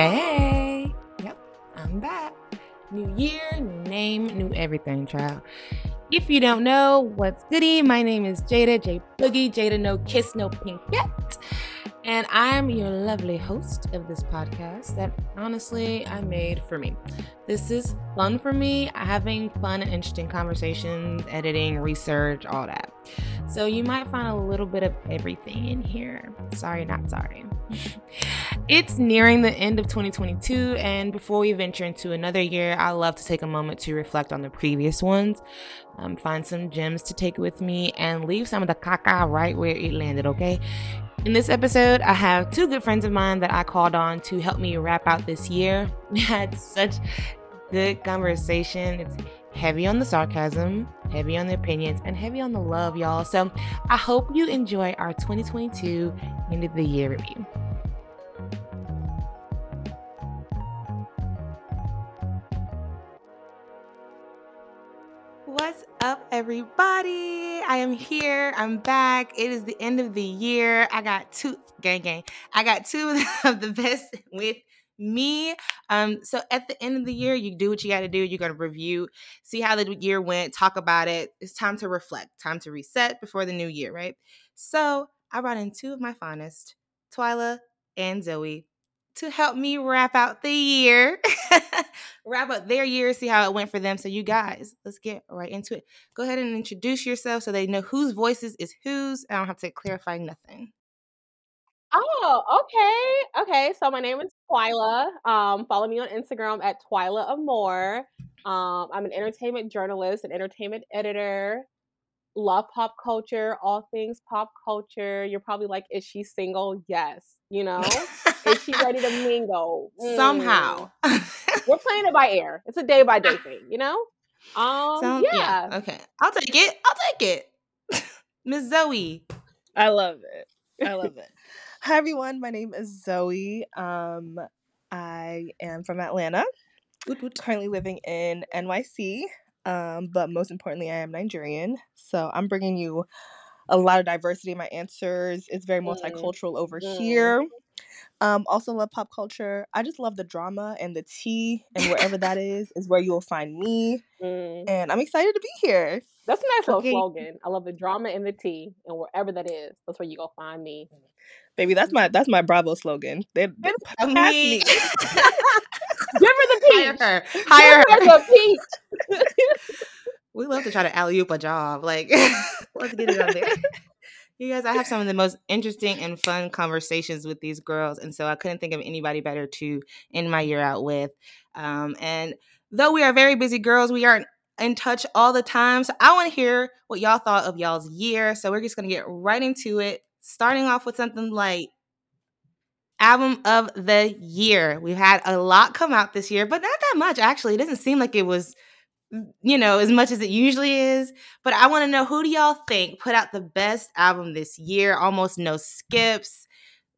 Hey, yep, I'm back. New year, new name, new everything, child. If you don't know what's goody, my name is Jada J Boogie. Jada, no kiss, no pink yet. And I'm your lovely host of this podcast that honestly I made for me. This is fun for me, having fun and interesting conversations, editing, research, all that. So you might find a little bit of everything in here. Sorry, not sorry. it's nearing the end of 2022, and before we venture into another year, I love to take a moment to reflect on the previous ones, um, find some gems to take with me, and leave some of the caca right where it landed, okay? In this episode, I have two good friends of mine that I called on to help me wrap out this year. We had such good conversation. It's heavy on the sarcasm, heavy on the opinions, and heavy on the love, y'all. So I hope you enjoy our 2022 end of the year review. What's up, everybody? I am here. I'm back. It is the end of the year. I got two gang gang. I got two of the best with me. Um, so at the end of the year, you do what you got to do. You're gonna review, see how the year went, talk about it. It's time to reflect, time to reset before the new year, right? So I brought in two of my finest, Twyla and Zoe to help me wrap out the year, wrap up their year, see how it went for them. So, you guys, let's get right into it. Go ahead and introduce yourself so they know whose voices is whose. I don't have to clarify nothing. Oh, okay. Okay. So my name is Twyla. Um, follow me on Instagram at Twyla Amore. Um, I'm an entertainment journalist, an entertainment editor, love pop culture, all things pop culture. You're probably like, is she single? Yes. You know, is she ready to mingle? Mm. Somehow. We're playing it by ear. It's a day by day thing, you know? Um, Sound, yeah. yeah. Okay. I'll take it. I'll take it. Miss Zoe. I love it. I love it. Hi everyone, my name is Zoe. Um, I am from Atlanta. Currently living in NYC. Um, but most importantly, I am Nigerian. So I'm bringing you a lot of diversity in my answers. It's very mm, multicultural over mm. here. Um, also love pop culture. I just love the drama and the tea, and wherever that is, is where you will find me. Mm. And I'm excited to be here. That's a nice little okay. slogan. I love the drama and the tea, and wherever that is, that's where you go find me. Baby, that's my that's my Bravo slogan. They, they me. Give her the peach. Hire her. Hire Give her, her. the peach. we love to try to alley oop a job. Like, let's get it on there. You guys, I have some of the most interesting and fun conversations with these girls, and so I couldn't think of anybody better to end my year out with. Um, and though we are very busy girls, we aren't in touch all the time. So I want to hear what y'all thought of y'all's year. So we're just gonna get right into it, starting off with something light album of the year. We've had a lot come out this year, but not that much actually. It doesn't seem like it was you know, as much as it usually is. But I want to know who do y'all think put out the best album this year? Almost no skips.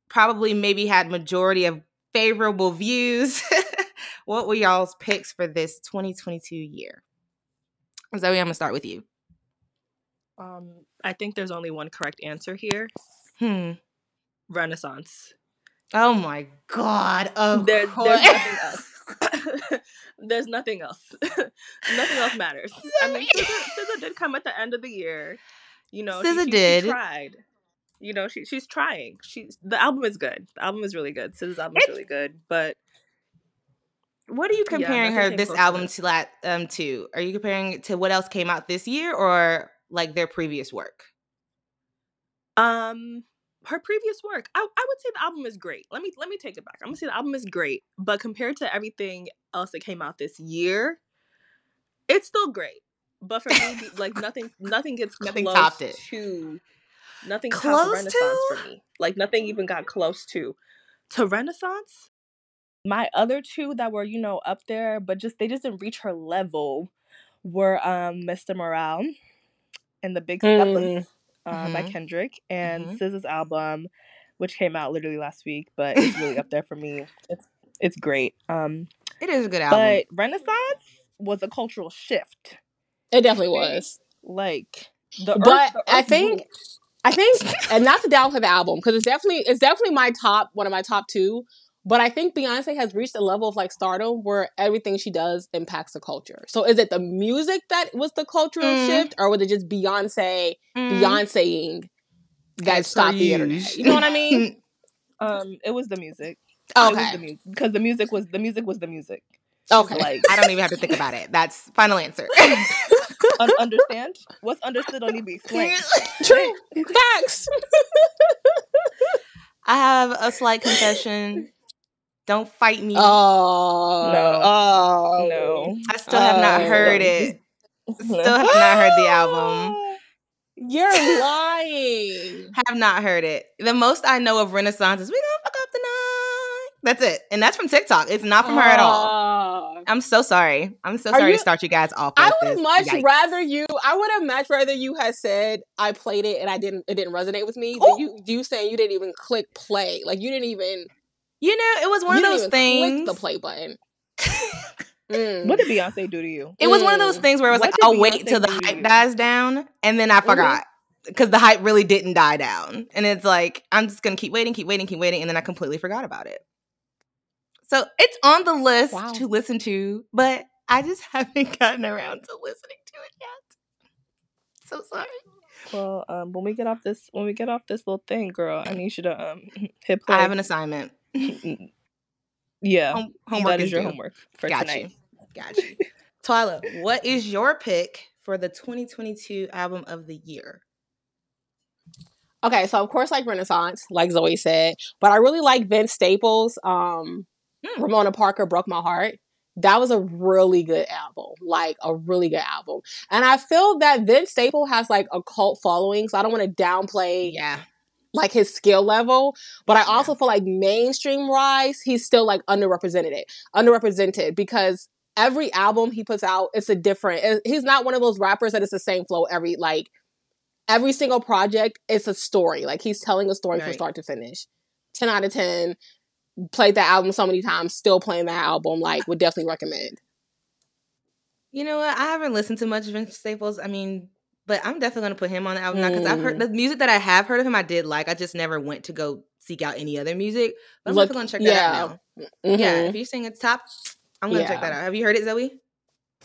Probably maybe had majority of favorable views. what were y'all's picks for this 2022 year? Zoe, I'm gonna start with you. Um, I think there's only one correct answer here. Hmm. Renaissance. Oh my god! Of there, there's nothing else. there's nothing else. nothing else matters. I mean, SZA, did come at the end of the year. You know, SZA she, she, did. She tried. You know, she she's trying. She's the album is good. The album is really good. SZA's album is really good. But what are you comparing yeah, her this album to that um to? Are you comparing it to what else came out this year or like their previous work? Um her previous work, I, I would say the album is great. Let me let me take it back. I'm gonna say the album is great, but compared to everything else that came out this year, it's still great. But for me, like nothing, nothing gets nothing close topped it. to nothing close topped Renaissance to? for me. Like nothing even got close to to Renaissance. My other two that were you know up there, but just they just didn't reach her level, were um Mr. Morale and the Big Steppers. Mm uh, mm-hmm. by Kendrick and mm-hmm. SZA's album, which came out literally last week, but it's really up there for me. It's it's great. Um, it is a good album. But Renaissance was a cultural shift. It definitely was. Like the but Earth, I think I think and not to downplay the album because it's definitely it's definitely my top one of my top two. But I think Beyonce has reached a level of like stardom where everything she does impacts the culture. So is it the music that was the cultural Mm. shift, or was it just Beyonce Mm. Beyonceing that As stopped the internet? You know what I mean? Um, it was the music. It was Okay. the music because the music was the music was the music. Okay. Like I don't even have to think about it. That's final answer. un- understand what's understood don't need to be explained. True. Facts. I have a slight confession. Don't fight me. Oh No. Oh No, I still have not Oh. heard it. Still have not heard the album. You're lying. Have not heard it. The most I know of Renaissance is "We gonna fuck up the night." That's it, and that's from TikTok. It's not from her at all. all. I'm so sorry. I'm so Are sorry you- to start you guys off. I would this. much Yikes. rather you. I would have much rather you had said I played it and I didn't. It didn't resonate with me. Than you you saying you didn't even click play. Like you didn't even. You know, it was one you of didn't those even things. Click the play button. Mm. what did Beyonce do to you? It was one of those Mm. things where it was What like, I'll wait till the do hype you? dies down, and then I Mhm. forgot because the hype really didn't die down, and it's like I'm just gonna keep waiting, keep waiting, keep waiting, and then I completely forgot about it. So it's on the list Wow. to listen to, but I just haven't gotten around to listening to it yet. So sorry. Well, um, when we get off this, when we get off this little thing, girl, I need you to um hit play. I have an assignment. Yeah, Home- homework that is your due. homework for Got tonight. you. Got you. Twyla, what is your pick for the 2022 album of the year? Okay, so of course, like Renaissance, like Zoe said, but I really like Vince Staples. Um, Hmm. Ramona Park broke my heart. That was a really good album, like a really good album. And I feel that Vince Staple has like a cult following, so I don't want to downplay Yeah. Like his skill level, but I also feel like mainstream rise, he's still like underrepresented, underrepresented because every album he puts out, it's a different. He's not one of those rappers that is the same flow every like every single project. It's a story. Like he's telling a story from start to finish. Ten out of ten. Played that album so many times. Still playing that album. Like would definitely recommend. You know what? I haven't listened to much Vince Staples. I mean, but I'm definitely gonna put him on the album now because I've heard Mm. the music that I have heard of him. I did like. I just never went to go seek out any other music. But I'm Look- definitely gonna check that out now. Yeah, Mhm. if you're saying it's top, I'm gonna check that out. Have you heard it, Zoe?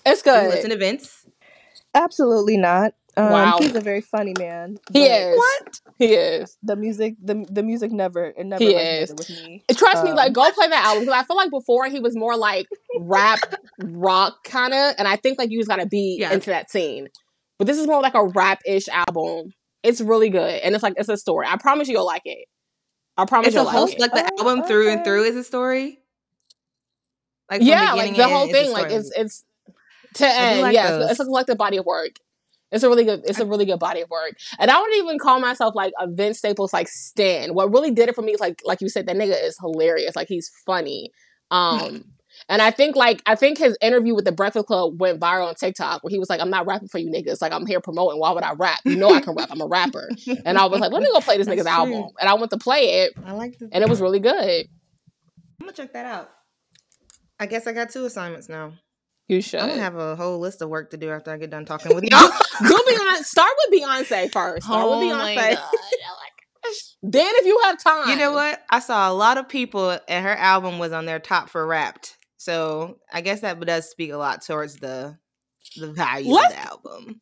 it's Have you good. listened to Vince? Absolutely not. Um, Wow. he's a very funny man. He is. What? He is. The music, the the music never, it never He is. with me. Trust me, Um, like go play that album because I feel like before he was more like rap rock kind of, and I think like you just gotta be Yeah. into that scene. But this is more like a rap ish album. It's really good, and it's like it's a story. I promise you, you'll like it. I promise It's you'll whole like it. like the Oh, album through and through is a story. Like from yeah, like the whole end, thing, like it's it's to end. like yeah, those. it's, it's a collective body of work. It's a really good. It's a really good body of work, and I wouldn't even call myself like a Vince Staples like stan. What really did it for me is like like you said, that nigga is hilarious. Like he's funny. Um, and I think like I think his interview with the Breakfast Club went viral on TikTok where he was like, "I'm not rapping for you niggas. Like I'm here promoting. Why would I rap? You know I can rap. I'm a rapper." And I was like, "Let me go play this That's nigga's true. album," and I went to play it, I like the and it was really good. I'm gonna check that out. I guess I got two assignments now. You should. I'm gonna have a whole list of work to do after I get done talking with y'all. Do Beyonce. Start with Beyonce first. Start with Oh my Beyonce. God. Then, if you have time, You know what? I saw a lot of people, and her album was on their top for Wrapped. So I guess that does speak a lot towards the the value Let's- of the album.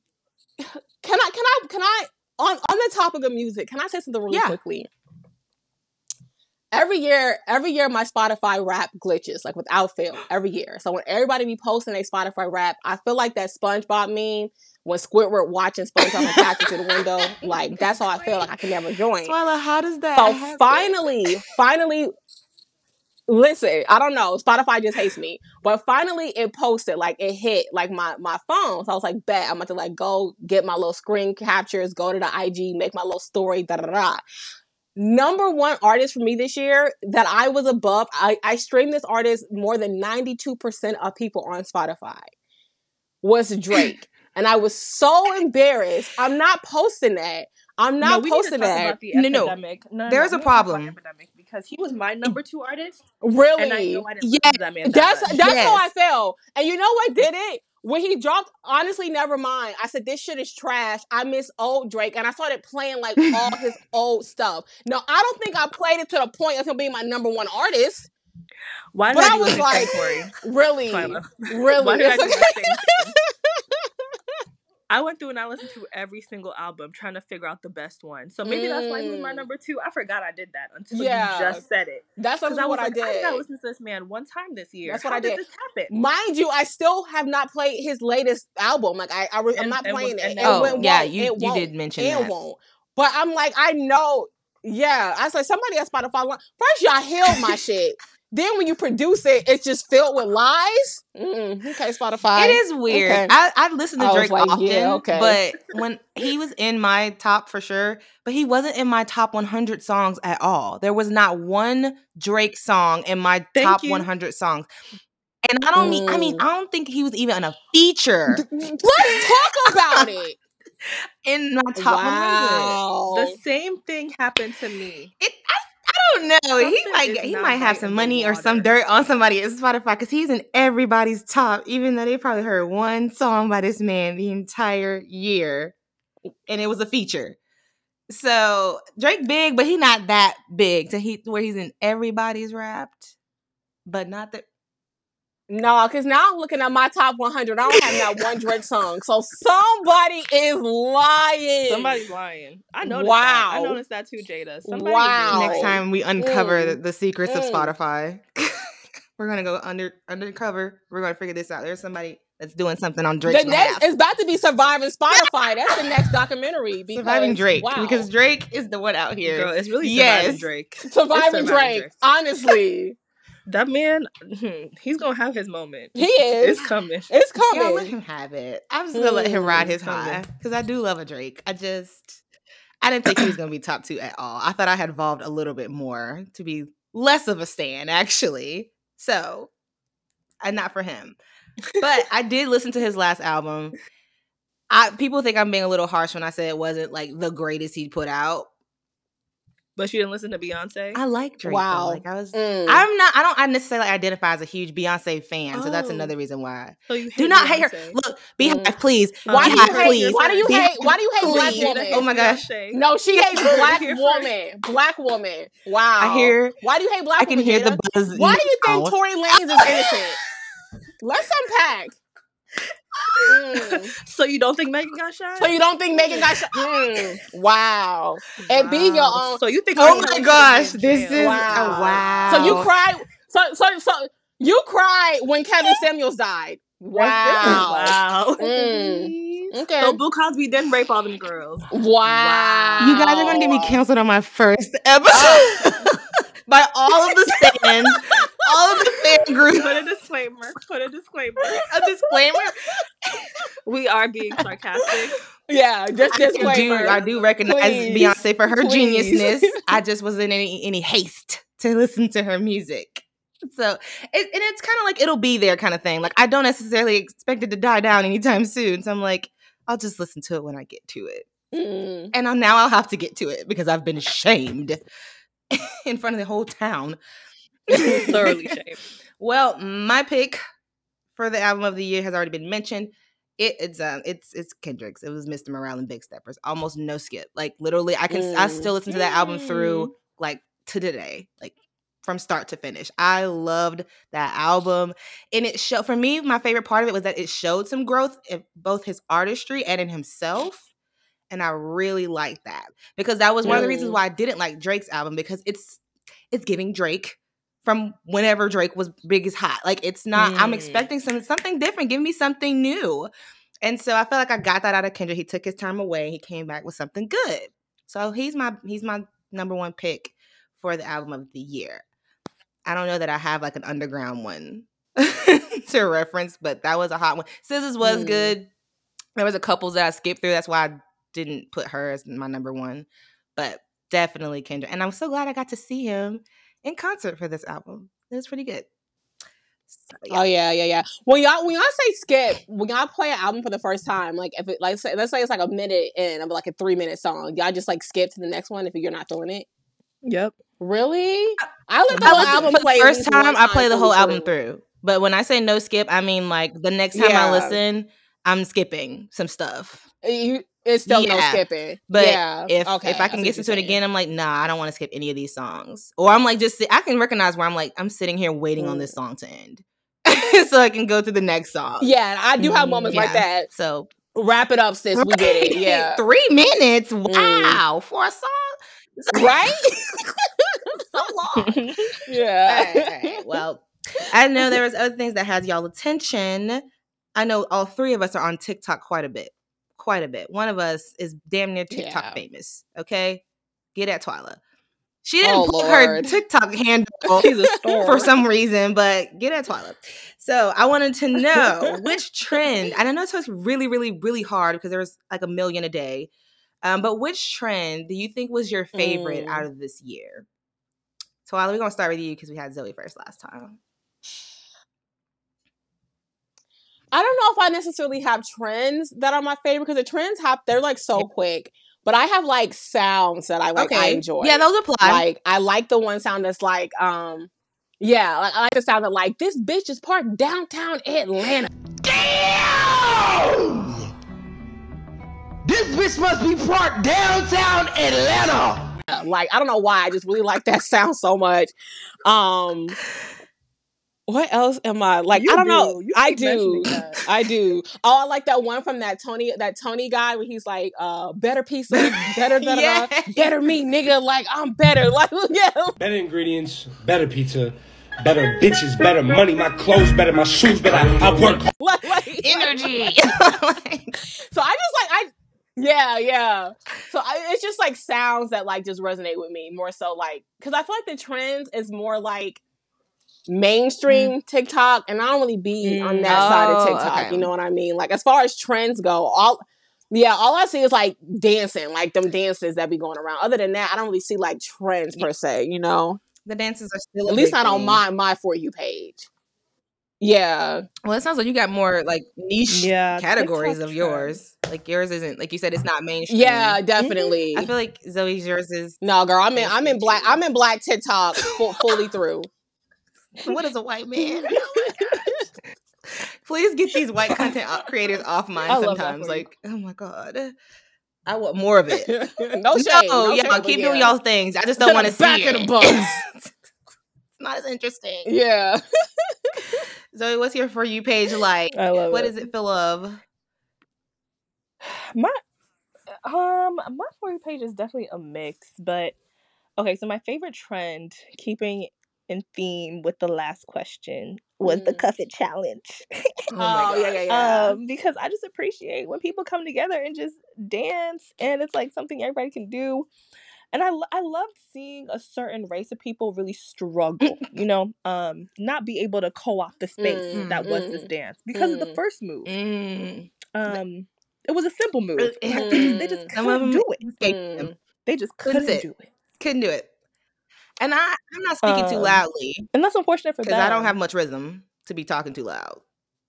Can I? Can I? Can I? On on the topic of music, can I say something really Yeah. quickly? Every year, every year, my Spotify Wrapped glitches like without fail. Every year, so when everybody be posting a Spotify Wrapped, I feel like that SpongeBob meme when Squidward watching SpongeBob attach it to the window. Like that's how I feel. Like I can never join. Swala, how does that? So finally, finally, listen, I don't know. Spotify just hates me. But finally it posted, like it hit like my my phone. So I was like, bet I'm about to like go get my little screen captures, go to the IG, make my little story, da da da. Number one artist for me this year that I was above, I, I streamed this artist more than 92% of people on Spotify was Drake. and I was so embarrassed. I'm not posting that. I'm not we need to posting that. No, no. epidemic. No, no, There's a need to problem. Epidemic because he was my number two artist, Really? and I know I didn't Yeah, listen to that man. that That's much. that's Yes. how I felt. And you know what did it? When he dropped, honestly, never mind. I said this shit is trash. I miss old Drake, and I started playing like all his old stuff. No, I don't think I played it to the point of him being my number one artist. Why But did I I was like, Corey? Really, really. Why did I do okay. the same thing? I went through and I listened to every single album trying to figure out the best one. So maybe that's why he was my Mm. number two. I forgot I did that until Yeah. you just said it. That's what, I was what I like, I, did. gotta listen to this man one time this year. That's what How I did. this happen? Mind you, I still have not played his latest album. Like I, I am not playing it. and Oh, it yeah, you it you did mention It that. won't. But I'm like, I know. Yeah, I said somebody at Spotify. First, y'all healed my shit. Then when you produce it, it's just filled with lies. Mm, okay, Spotify. It is weird. Okay. I I listen to I Drake like, often, yeah, okay. but when he was in my top for sure, but he wasn't in my top 100 songs at all. There was not one Drake song in my Thank top you. 100 songs. And I don't mean I mean Mm. I don't think he was even a feature Let's talk about it. in my top 100. The same thing happened to me. It, I, I don't know. he Something might he might have some money or some dirt on somebody at Spotify because he's in everybody's top, even though they probably heard one song by this man the entire year, and it was a feature. So Drake big, but he not that big to he where he's in everybody's wrapped, but not that. No, because now I'm looking at my top 100. I don't have that one Drake song. So somebody is lying. Somebody's lying. I noticed that. I noticed that too, Jada. Somebody Wow. did. Next time we uncover Mm. the, the secrets of Mm. Spotify, we're gonna go under undercover. We're gonna figure this out. There's somebody that's doing something on Drake's the next behalf. it's about to be surviving Spotify. That's the next documentary. Because, surviving Drake wow. because Drake is the one out here. Girl, it's really Yes. surviving Drake. surviving It's Drake. Drake. Honestly, That man, hmm, he's gonna have his moment. he is. It's coming. It's coming. Yeah, let him have it. I'm just gonna let him ride Mm, his high because I do love a Drake. I just I didn't think he was gonna be top two at all. I thought I had evolved a little bit more to be less of a stan actually. So, and not for him, but I did listen to his last album. I people think I'm being a little harsh when I say it wasn't like the greatest he put out. But you didn't listen to Beyonce. I like Drake. Wow, Wow. like I was. Mm. I'm not. I don't. I necessarily identify as a huge Beyonce fan, so that's Oh. another reason why. so you Do hate not hate her. Look, Beyhive, Mm. please. why do Uh, you Beyhive, hate? Why do you Beyhive, hate? Why do you hate black woman? Oh my gosh. No, she hates black woman. Black woman. Wow. I hear. Why do you hate black I can women? hear the buzz. Why do you think. Tory Lanez is innocent? Let's unpack. Mm. So you don't think Megan got shot? So you don't think Megan got shot? Mm. Wow. And be your own. So you think? Oh R. my gosh, this is Wow. oh, wow. So you cried. So so so you cried when Kevin Samuels died. Wow. Wow. Mm. Okay. So Bill Cosby didn't rape all them girls. wow. You guys are gonna get me canceled on my first episode by all of the stands, all of the fan groups. Put a disclaimer. Put a disclaimer. A disclaimer. We are being sarcastic. Yeah, just I do, disclaimer. I do recognize Please. Beyonce for her Please. geniusness. I just wasn't in any any haste to listen to her music. So, it, and it's kind of like it'll be there kind of thing. Like I don't necessarily expect it to die down anytime soon. So I'm like, I'll just listen to it when I get to it. Mm. And I'll, now I'll have to get to it because I've been shamed in front of the whole town. Thoroughly shamed. Well, my pick for the album of the year has already been mentioned. It, it's um it's it's Kendrick's. It was Mr. Morale and Big Steppers. Almost no skip. Like literally, I can I Mm. still listen to that album through like to today, like from start to finish. I loved that album, and it showed for me. My favorite part of it was that it showed some growth in both his artistry and in himself. And I really liked that because that was one of the reasons Mm. why I didn't like Drake's album because it's it's giving Drake from whenever Drake was big as hot. Like it's not. I'm Mm. expecting some something different. Give me something new. And so I felt like I got that out of Kendrick. He took his time away. He came back with something good. So he's my he's my number one pick for the album of the year. I don't know that I have like an underground one to reference, but that was a hot one. SZA's was Mm. good. There was a couple that I skipped through. That's why I didn't put her as my number one. But definitely Kendrick. And I'm so glad I got to see him in concert for this album. It was pretty good. So, yeah. Oh yeah, yeah, yeah. When y'all when y'all say skip, when y'all play an album for the first time, like if it like say, let's say it's like a minute in of like a three minute song, y'all just like skip to the next one if you're not feeling it. Yep. Really? I let the I whole listen- album for the play at first least time, I play the fully whole album through. But when I say no skip, I mean like the next time Yeah. I listen, I'm skipping some stuff. You it's still no skipping. But yeah. if okay, if I can what listen you're to it again, I'm like, nah, I don't want to skip any of these songs. Or I'm like, just I can recognize where I'm like, I'm sitting here waiting on this song to end, so I can go to the next song. Yeah, I do have Mm, moments like that. So Wrap it up, sis. We did it. Yeah. three minutes. Wow, for a song, Right? so long. Yeah. All right, all right. Well, I know there was other things that has y'all attention. I know all three of us are on TikTok quite a bit. Quite a bit. One of us is damn near TikTok Yeah. famous. Okay? Get at Twyla. She didn't Oh, put her TikTok handle for some reason, but get at Twyla. So I wanted to know which trend, and I know it's really, really, really hard because there's like a million a day. Um, but which trend do you think was your favorite Mm. out of this year? Twyla, we're gonna start with you because we had Zoe first last time. I don't know if I necessarily have trends that are my favorite because the trends hop they're like so quick. But I have like sounds that I like I enjoy. Yeah, those apply. like I like the one sound that's like um yeah, like I like the sound that like this bitch is parked downtown Atlanta. Damn! This bitch must be parked downtown Atlanta. Like I don't know why I just really like that sound so much. Um what else am I like? You I don't know. You I do. I do. Oh, I like that one from that Tony that Tony guy where he's like, uh, better pizza, better, better, Yeah. better me, nigga. Like I'm better. Like yeah. Better ingredients, better pizza, better bitches, better money, my clothes better, my shoes better. I, I work Like, like Energy. So I just like I yeah, yeah. So I, it's just like sounds that like just resonate with me more so like because I feel like the trends is more like mainstream TikTok, and I don't really be on Mm. that side of Oh, TikTok. okay. You know what I mean? Like as far as trends go, all yeah, all I see is like dancing, like them dances that be going around. Other than that, I don't really see like trends per se. You know, the dances are still at least big not on my my for you page. Yeah, Well, it sounds like you got more like niche Yeah, categories of yours. Like yours isn't like you said, it's not mainstream. yeah, definitely. I feel like Zoe's yours is. No, girl, I'm in. I'm in black. I'm in black TikTok fu- fully through. What is a white man? Please get these white content creators off mine sometimes. Like, oh my god, I want more of it. no shade. no, no shade, but keep yeah. doing y'all's things. I just don't want to see back it. of the bus. it's not as interesting. Yeah. Zoe, what's your for you page like? I love What it. is it of? My um my for you page is definitely a mix, but okay, so my favorite trend, keeping in theme with the last question, was the Mm. cuff it challenge. Oh, Oh, yeah, yeah, yeah. um, because I just appreciate when people come together and just dance, and it's like something everybody can do. And I, lo- I loved seeing a certain race of people really struggle, you know, um, not be able to co-opt the space Mm, that was this mm, dance because of the mm. first move. Mm. Um, it was a simple move. Mm. They just, they just couldn't do it. Mm. They just Couldn't couldn't do it, Couldn't do it. And I, I'm not speaking too Um, loudly and that's unfortunate for them. because I don't have much rhythm to be talking too loud.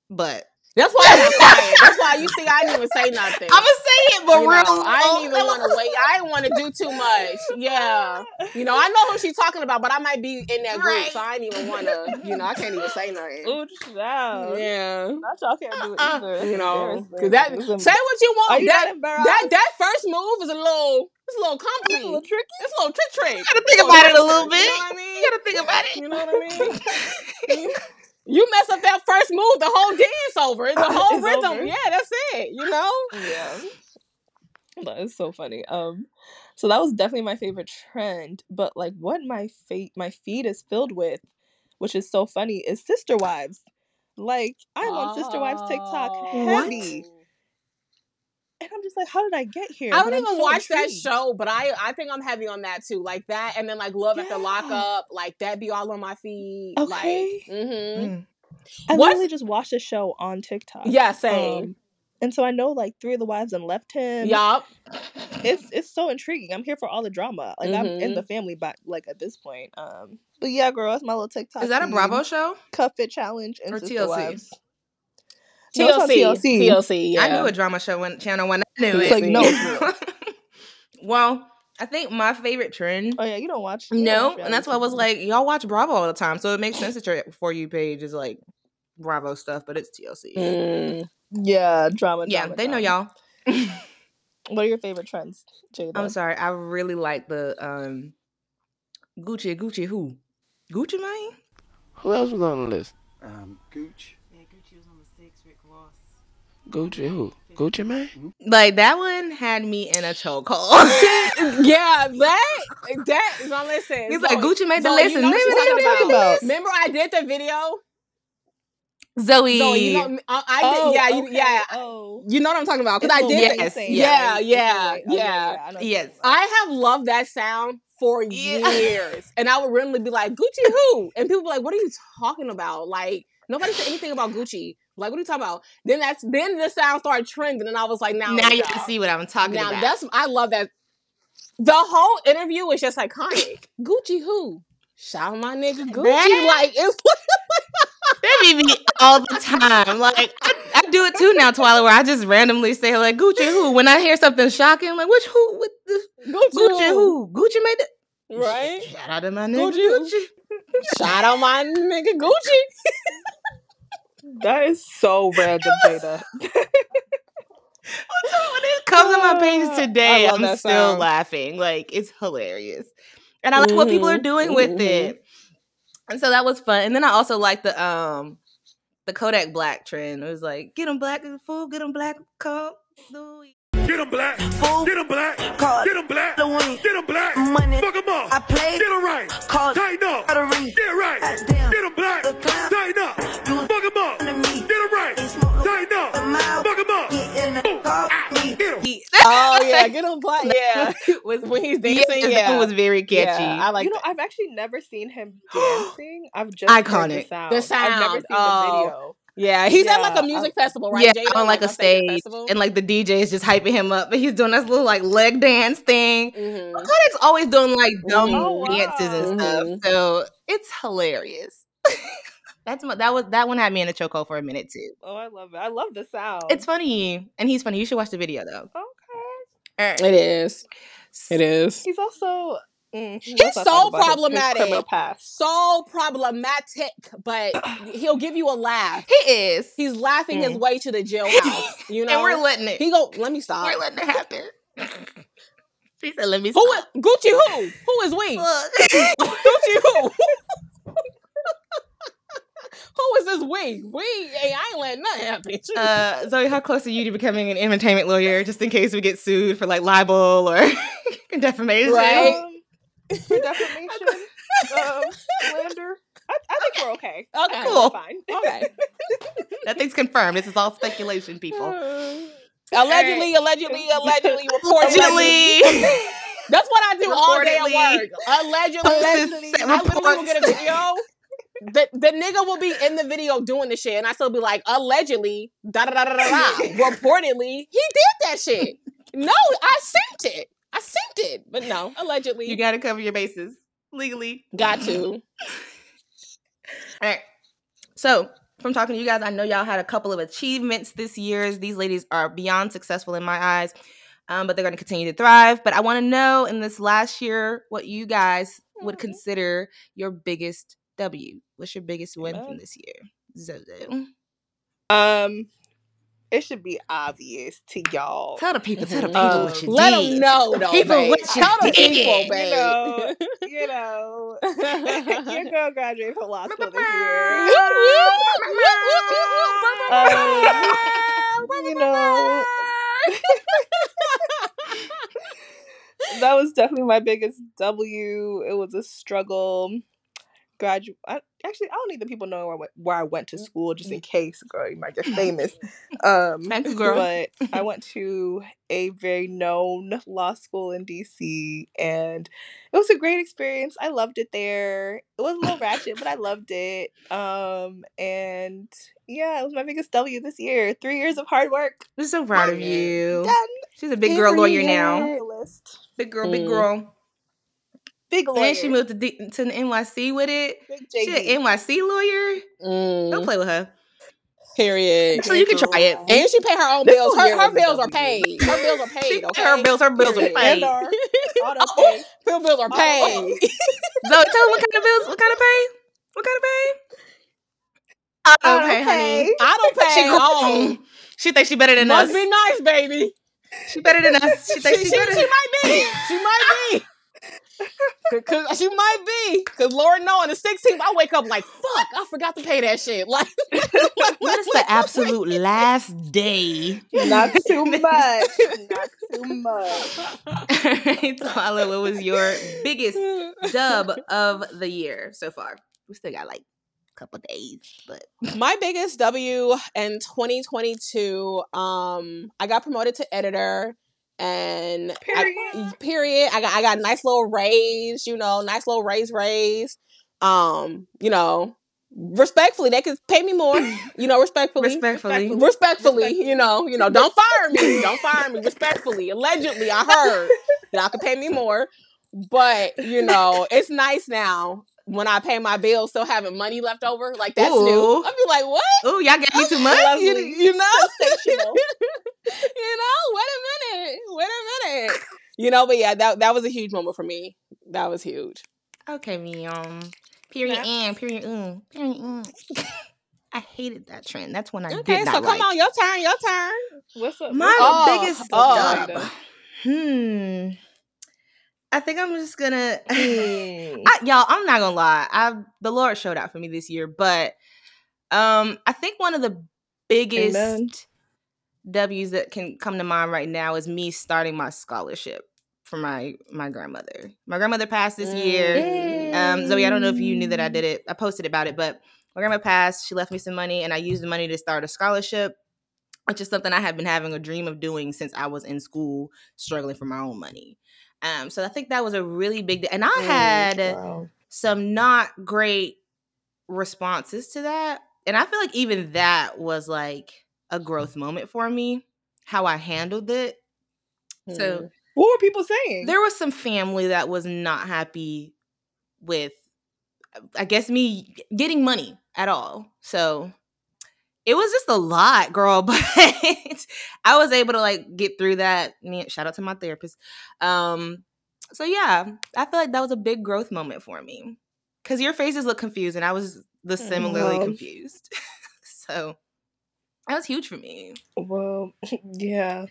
But That's why I was quiet. That's why you see I didn't even say nothing. I'm gonna say it, but You real. know, I didn't even want to wait. I didn't want to do too much. Yeah. You know, I know who she's talking about, but I might be in that group, Right. so I didn't even want to. You know, I can't even say nothing. Ooh, child. Yeah. Not y'all can't do it Uh-uh. either. You know, because that say what you want. you that that that first move is a little, it's a little It's a little tricky. It's a little trick trick. You gotta think about it a little bit. You know what I mean? You gotta think about it. You know what I mean? You mess up that first move, the whole dance over. The whole It's rhythm. over. Yeah, that's it. You know? Yeah. That is so funny. Um so that was definitely my favorite trend, but like what my fate, my feed is filled with, which is so funny, is sister wives. Like I'm on sister wives TikTok heavy. And I'm just like, how did I get here? I don't I'm even so watch that show, but I I think I'm heavy on that too. Like that, and then like Love After Lockup, like that be all on my feed. Okay. Like, hmm Mm. I What's- literally just watched the show on TikTok. yeah, same. Um, and so I know like three of the wives and left him. Yup. it's it's so intriguing. I'm here for all the drama. Like I'm in the family back like at this point. Um, but yeah, girl, that's my little TikTok. Is that a. Bravo show? Cuff It Challenge and Or TLC? Wives? No, TLC. TLC. TLC. Yeah. I knew a drama show when channel when I knew It's it. like no, well, I think my favorite trend. Oh yeah, you don't watch. you don't No, watch and that's why I was like, y'all watch Bravo all the time, so it makes sense that your for you page is like Bravo stuff, but it's TLC. Mm. Yeah, drama. Yeah, drama, they know drama. y'all. What are your favorite trends, Jada? I'm sorry. I really like the um Gucci. Gucci who? Gucci Mane. Who else was on the list? Um, Gucci was on the six. Rick Ross. Gucci who? Gucci man? Like that one had me in a chokehold. yeah, that that is on listen. He's like Gucci made the Zoe, list. You know what she's talking about. about? Remember, I did the video. Zoe. Zoe, you know, I, I did. Oh, yeah, you, okay. yeah. Oh. You know what I'm talking about because I It's did. Yes, the- insane, yeah, right? yeah, It's yeah. I Yes. what you're talking I have loved that sound for Yeah. years, and I would randomly be like, "Gucci who?" And people be like, "What are you talking about?" Like nobody said anything about Gucci. Like, what are you talking about? Then that's then the sound started trending, and I was like, "Now, now you can see what I'm talking now about. that's I love that. The whole interview was just iconic. Gucci who? Shout out my nigga Gucci. Like it's That be me all the time. Like I, I do it too now, Twilight, where I just randomly say like Gucci who. When I hear something shocking, I'm like which who? What the Gucci, Gucci who? Gucci made it. Right? Shout out to my nigga Gucci. Gucci. Shout out my nigga Gucci. That is so random, Jada. when it comes on my page today, I'm still sound. laughing. Like it's hilarious, and I like what people are Mhm, doing with mhm. it. And so that was fun. And then I also like the um the Kodak Black trend. It was like get them black as a fool, get them black, come. Louis. Get him black. Fool. Get him black. Call Get him black. the wing. Get him black. Money. Fuck him up. I played. Get him right. Call Tighten up. the ring. Get right. Goddamn. Get him black. Tighten up. You Fuck him up. to. Get him right. Tighten up. a. Fuck him up. Get in the Boom. car. Ah, get him. Oh yeah, get him black. Yeah, was when he's dancing. that Yeah, one was very catchy. Yeah, I like you know, that. I've actually never seen him dancing. I've just heard the sound. The I've never sound. seen Oh. the video. Yeah, he's at like a music I- festival, right? yeah, Jada? on like a a music stage, and like the DJ is just hyping him up, but he's doing this little like leg dance thing. Mhm. Kodak's always doing like dumb Oh, wow. dances and stuff, so it's hilarious. That's my, that was that one had me in a chokehold for a minute too. Oh, I love it. I love the sound. It's funny, and he's funny. You should watch the video though. okay. Alright. It is. It is. He's also. Mm, He's so talk about his- his problematic. past. So problematic, but he'll give you a laugh. He is, He's laughing his way to the jailhouse. You know, and we're letting it. he go. Let me stop. we're letting it happen. she said, "Let me Who stop." is Gucci? Who? Who is we? Gucci who? who is this we? We? Hey, I ain't letting nothing happen. Uh, Zoe, how close are you to becoming an entertainment lawyer, just in case we get sued for like libel or defamation? Right. For defamation, um, slander. I, I think we're okay. I think Cool. fine. okay. Nothing's confirmed. This is all speculation, people. Allegedly, allegedly, allegedly, reportedly. Allegedly. That's what I do all day at work. Allegedly, allegedly. I literally will get a video. The, the nigga will be in the video doing the shit, and I still be like, allegedly, da da da da da. Reportedly, he did that shit. No, I sent it. I sent it, but no, allegedly, you got to cover your bases legally. got to. All right. So, from talking to you guys, I know y'all had a couple of achievements this year. These ladies are beyond successful in my eyes, um, but they're going to continue to thrive. But I want to know in this last year what you guys would Mhm. consider your biggest W. What's your biggest win from this year? Zozo. Um, it should be obvious to y'all. Tell the people, tell the Mhm. people Um, what you Let did. them know, though, People, babe. what you Tell the did. people, You know, you know, your girl graduated from law school this year. Um, you know, that was definitely my biggest W. It was a struggle. Gradu- I, actually, I don't need the people knowing where I, went, where I went to school, just in case, girl, you might get famous. Um, Thank you, girl. But I went to a very known law school in DC, and it was a great experience. I loved it there. It was a little ratchet, but I loved it. Um, and yeah, it was my biggest W this year. Three years of hard work. I'm so proud of you. Done. She's a big girl lawyer now. List. Big girl, big Mm. girl. Big lawyer. And she moved to, D- to the NYC with it. She JD. an NYC lawyer. Don't Mm, play with her. period. So you can try it. And she pay her own This bills. Her, her bills are paid. Her bills are She paid. pay Okay? her bills. Her bills are paid. And our Oh. Her bills are Oh. paid. Zoe, tell them what kind of bills, what kind of pay? What kind of pay? Auto Okay, honey. pay. I don't pay. She Oh, grown. She thinks she better than must us. be nice, baby. She better than us. She She, thinks she, she's she better. might be. She might be. Cause she might be. Cause Lord know on the 16th, I wake up like, fuck, I forgot to pay that shit. Like, What is the absolute last day? Not too much. Not too much. Alright, Twyla, what was your biggest dub of the year so far? We still got like a couple days, but my biggest W in 2022, um, I got promoted to editor and I, Period. period. I got I got a nice little raise, you know, nice little raise raise. Um, you know, respectfully, they could pay me more, you know, respectfully. respectfully. Respectfully, you know, you know, don't fire me. Don't fire me. Respectfully. Allegedly, I heard y'all could pay me more. But, you know, it's nice now when I pay my bills still having money left over. Like that's Ooh. new. I'd be like, what? Oh, y'all gave me too much. You, you know? Sensational. you know, wait a minute. Wait a minute. You know, but yeah, that that was a huge moment for me. That was huge. Okay, me um period and period mm, period mm. I hated that trend. That's when I didn't. Okay, so come like. on, your turn, your turn. What's up? My Oh, biggest oh. dub. Hmm. I think I'm just gonna. Mm. I, y'all, I'm not gonna lie. I the Lord showed out for me this year, but um, I think one of the biggest Amen. W's that can come to mind right now is me starting my scholarship for my my grandmother. My grandmother passed this year. Um, Zoe, I don't know if you knew that I did it. I posted about it, but my grandma passed. She left me some money, and I used the money to start a scholarship, which is something I have been having a dream of doing since I was in school, struggling for my own money. Um, so I think that was a really big, de- and I had Wow. some not great responses to that, and I feel like even that was like a growth moment for me, how I handled it. So What were people saying? there was some family that was not happy with i guess me getting money at all so it was just a lot girl but i was able to like get through that shout out to my therapist um so yeah i feel like that was a big growth moment for me because your faces look confused and i was the similarly Wow. confused so that was huge for me well, yeah.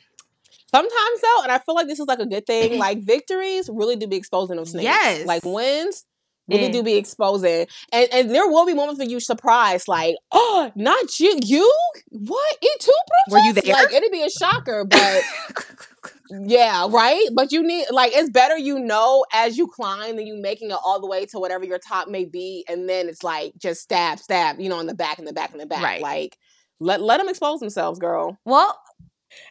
Sometimes though, and I feel like this is like a good thing. Like victories really do be exposing them snakes. Yes. Like wins really Mm. do be exposing, and and there will be moments when you surprised, like, oh, not you, you, what? It too, Were you there? Like it'd be a shocker, but yeah, right. But you need like it's better you know as you climb than you making it all the way to whatever your top may be, and then it's like just stab, stab, you know, in the back, in the back, in the back. Right. Like let let them expose themselves, girl. well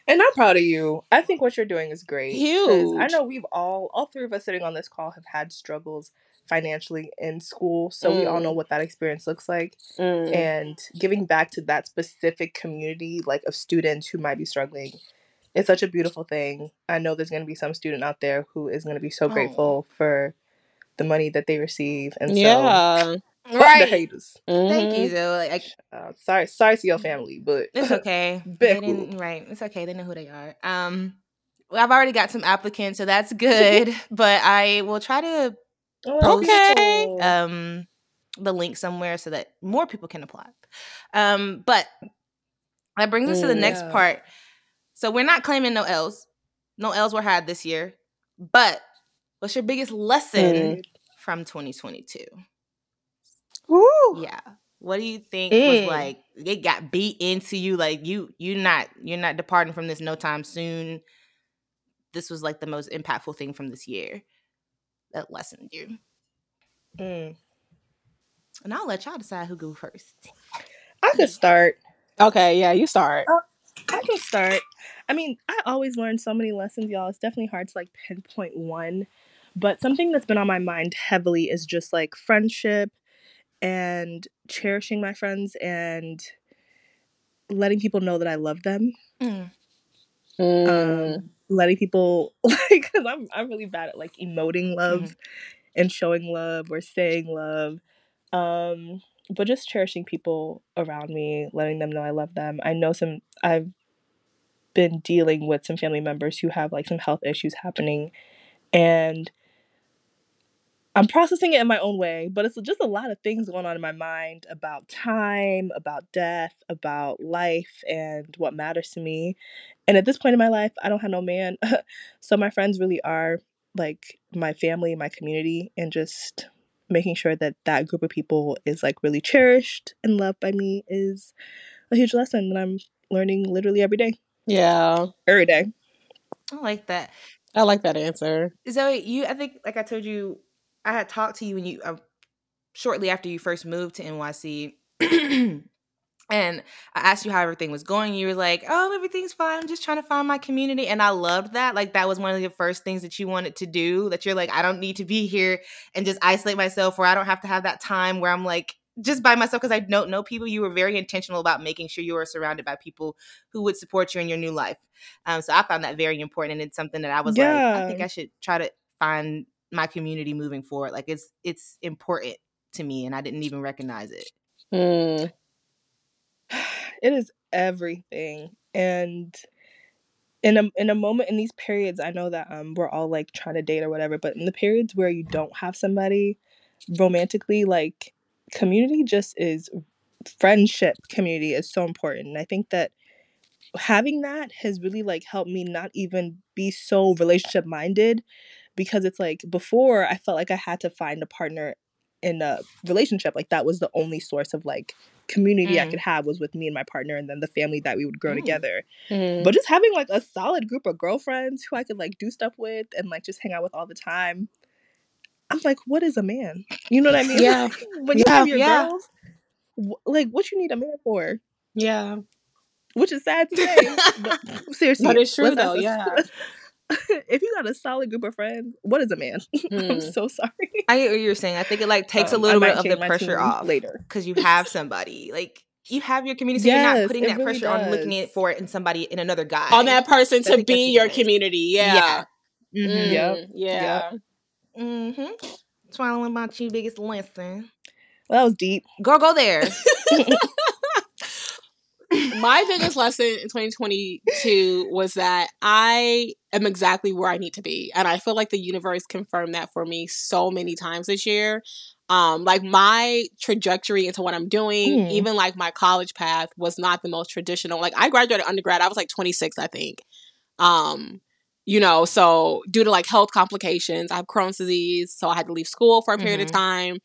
And I'm proud of you. I think what you're doing is great. 'cause I know we've all, all three of us sitting on this call have had struggles financially in school. So we all Mm. know what that experience looks like. Mm. And giving back to that specific community, like of students who might be struggling, is such a beautiful thing. I know there's going to be some student out there who is going to be so Oh. grateful for the money that they receive. And so, yeah. Fuck the right haters. thank you. Zoe. like Uh, sorry, sorry to your family, but It's okay. they didn't, right. It's okay. They know who they are. Um, well, I've already got some applicants, so that's good. but I will try to Oh, Okay. um the link somewhere so that more people can apply. Um, but that brings us to the Mm, next yeah. part. So we're not claiming no L's. No L's were had this year. But what's your biggest lesson Mm. from 2022? Woo. Yeah. What do you think was Mm. like it got beat into you like you you're not you're not departing from this no time soon. This was like the most impactful thing from this year that lessened you. Mm. And I'll let y'all decide who go first. I could start. Okay, yeah, you start. I can start. I mean, I always learn so many lessons, y'all. It's definitely hard to like pinpoint one. But something that's been on my mind heavily is just like friendship and cherishing my friends and letting people know that I love them. Mm. Mm. Um, letting people like because I'm I'm really bad at like emoting love and showing love or saying love. Um, but just cherishing people around me, letting them know I love them. I know some I've been dealing with some family members who have like some health issues happening and I'm processing it in my own way, but it's just a lot of things going on in my mind about time, about death, about life and what matters to me. And at this point in my life, I don't have no man. so my friends really are like my family, my community, and just making sure that that group of people is like really cherished and loved by me is a huge lesson that I'm learning literally every day. Yeah. Every day. I like that. I like that answer. Zoe, you I think like I told you I had talked to you when you uh, shortly after you first moved to NYC and I asked you how everything was going. You were like, "Oh, everything's fine. I'm just trying to find my community." And I loved that. Like that was one of the first things that you wanted to do. That you're like, "I don't need to be here and just isolate myself where I don't have to have that time where I'm like just by myself because I don't know people." You were very intentional about making sure you were surrounded by people who would support you in your new life. Um, so I found that very important, and it's something that I was like, I think I should try to find my community moving forward. Like it's it's important to me, and I didn't even recognize it. Mm. it is everything. And in a in a moment in these periods, I know that um we're all like trying to date or whatever, but in the periods where you don't have somebody romantically, like community just is friendship community is so important. And I think that having that has really like helped me not even be so relationship minded because it's like before I felt like I had to find a partner in a relationship like that was the only source of like community I Mm. could have was with me and my partner and then the family that we would grow Mm. together Mm. but just having like a solid group of girlfriends who I could like do stuff with and like just hang out with all the time I'm like what is a man you know what I mean Yeah. when you Yeah. have your Yeah. girls like what you need a man for Yeah. which is sad to say but seriously But it's true, though, yeah. if you got a solid group of friends what is a man i'm Mm. so sorry I get what you're saying. I think it like takes Um, a I little bit of the pressure off later because you have somebody like you have your community. So you're not putting that really pressure on looking does. at for it in somebody in another guy. On that person I to be your it is. community. Yeah. Mhm. Yep. Mm, Yeah. Mm-hmm. Swallowing about you biggest lesson. well, that was deep Girl, go there. My biggest lesson in 2022 was that I am exactly where I need to be. And I feel like the universe confirmed that for me so many times this year. Um, like my trajectory into what I'm doing, Mm. even like my college path was not the most traditional. Like I graduated undergrad, I was like 26, I think. Um, you know, so due to like health complications, I have Crohn's disease, so I had to leave school for a period of Mhm. time,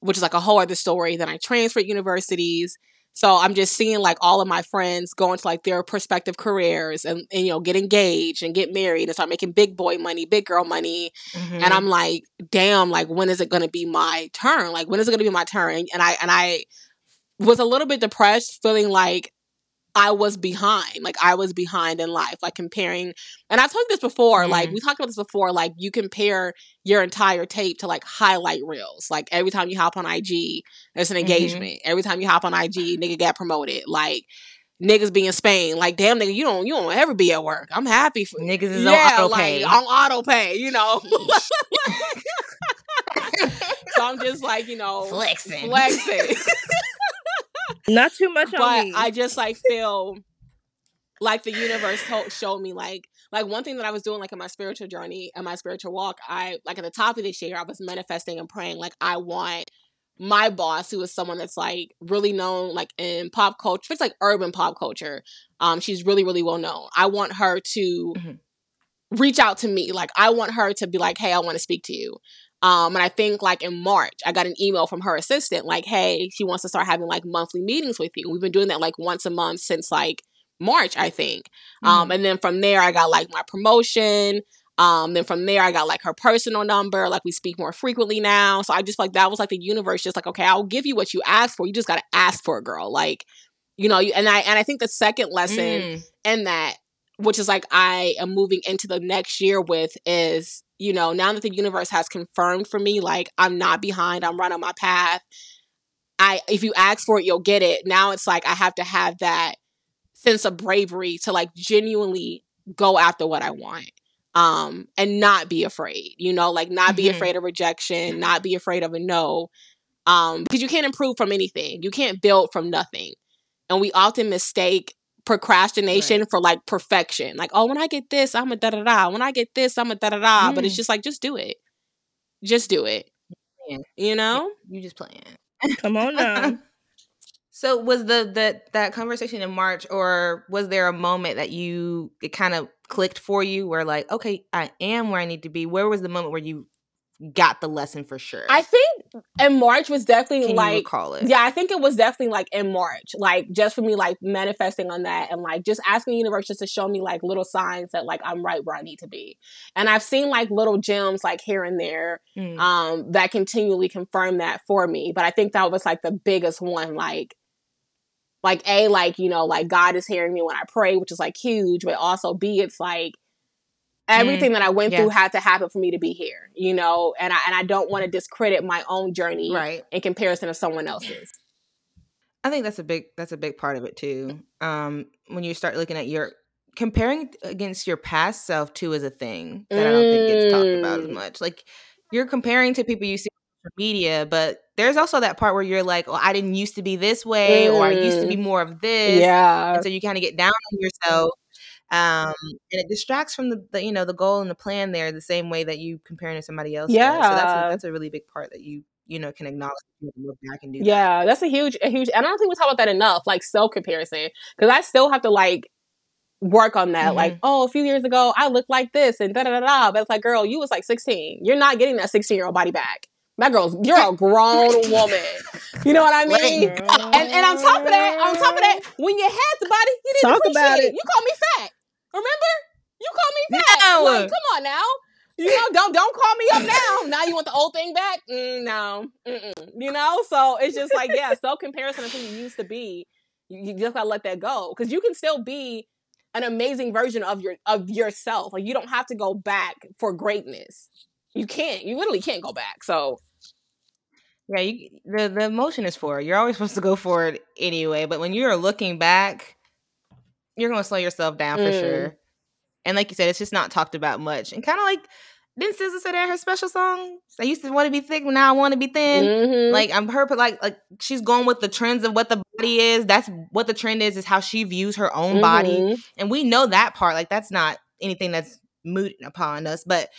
which is like a whole other story. Then I transferred universities. So I'm just seeing like all of my friends go into like their prospective careers and, and you know get engaged and get married and start making big boy money, big girl money, Mhm. and I'm like, damn, like when is it gonna be my turn? Like when is it gonna be my turn? And I and I was a little bit depressed, feeling like I was behind. Like I was behind in life. Like comparing and I've told you this before, like Mm. we talked about this before, like you compare your entire tape to like highlight reels. Like every time you hop on IG, there's an Mhm. engagement. Every time you hop on IG, nigga got promoted. Like niggas be in Spain. Like damn nigga, you don't you don't ever be at work. I'm happy for Niggas is on yeah, auto like on auto pay, you know. so I'm just like, you know, Flexing. flexing. not too much on but me I just like feel like the universe told, showed me like like one thing that I was doing like in my spiritual journey and my spiritual walk. I like at the top of this year, I was manifesting and praying like I want my boss, who is someone that's like really known like in pop culture, it's like urban pop culture. Um, she's really really well known. I want her to Mhm. reach out to me. Like I want her to be like, hey, I want to speak to you. Um, and I think like in March, I got an email from her assistant, like, hey, she wants to start having like monthly meetings with you. We've been doing that like once a month since like March, I think. Um, and then from there, I got like my promotion. Um, then from there, I got like her personal number. Like we speak more frequently now. So I just like that was like the universe, just like, okay, I'll give you what you asked for. You just got to ask for a girl. Like, you know, you, and I and I think the second lesson Mm. in that, which is like I am moving into the next year with, is you know now that the universe has confirmed for me, like I'm not behind, I'm right on my path. I if you ask for it, you'll get it. Now it's like I have to have that sense of bravery to like genuinely go after what I want. Um, and not be afraid, you know, like not be Mhm. afraid of rejection, not be afraid of a no. Um, because you can't improve from anything. You can't build from nothing. And we often mistake procrastination for like perfection. Like, oh, when I get this, I'm a da da da. When I get this, I'm a da da da. But it's Mm. just like, just do it. Just do it. Yeah. You know? You just playing. come on now So was the that that conversation in March, or was there a moment that you it kind of clicked for you, where like, okay, I am where I need to be? Where was the moment where you got the lesson for sure? I think in March was definitely Can you like recall it? Yeah, I think it was definitely like in March, like just for me, like manifesting on that and like just asking the universe just to show me like little signs that like I'm right where I need to be. And I've seen like little gems like here and there Mm. um that continually confirm that for me. But I think that was like the biggest one, like like A, like, you know, like God is hearing me when I pray, which is like huge, but also B, it's like everything that I went through had to happen for me to be here, you know, and I and I don't want to discredit my own journey right. in comparison to someone else's. I think that's a big that's a big part of it too. Um, when you start looking at your comparing against your past self too is a thing that I don't think gets talked about as Mm. much. Like you're comparing to people you see on social media, but there's also that part where you're like, "Oh, I didn't used to be this way, or I used to be more of this." Yeah. and so you kind of get down on yourself um and it distracts from the, the you know the goal and the plan there the same way that you comparing to somebody else does. so that's Yeah. a, that's a really big part that you you know can acknowledge can look back and do that. Yeah, that's a huge, a huge, and I don't think we talk about that enough, like self comparison, because I still have to like work on that. Mm-hmm. Like, oh, a few years ago, I looked like this, and da da da da. But it's like, girl, you was like sixteen. You're not getting that sixteen year old body back. That girl's, you're a grown woman. You know what I mean? And and on top of that, on top of that, when you had the body, you didn't Talk appreciate it. it. You called me fat. Remember? You call me fat. No. Like, come on now. You know, don't don't call me up now. Now you want the old thing back? Mm, no, Mm-mm. you know. So it's just like yeah, self comparison of who you used to be. You, you just gotta let that go because you can still be an amazing version of your of yourself. Like you don't have to go back for greatness. You can't. You literally can't go back. So Yeah, you, the the emotion is for it. You're always supposed to go for it anyway. But when you're looking back, you're gonna slow yourself down for Mm. sure. And like you said, it's just not talked about much. And kind of like didn't SZA say that in her special song? I used to want to be thick, but now I want to be thin. mhm. Like I'm her, but like like she's going with the trends of what the body is. That's what the trend is. Is how she views her own body, Mhm. and we know that part. Like that's not anything that's mooted upon us. But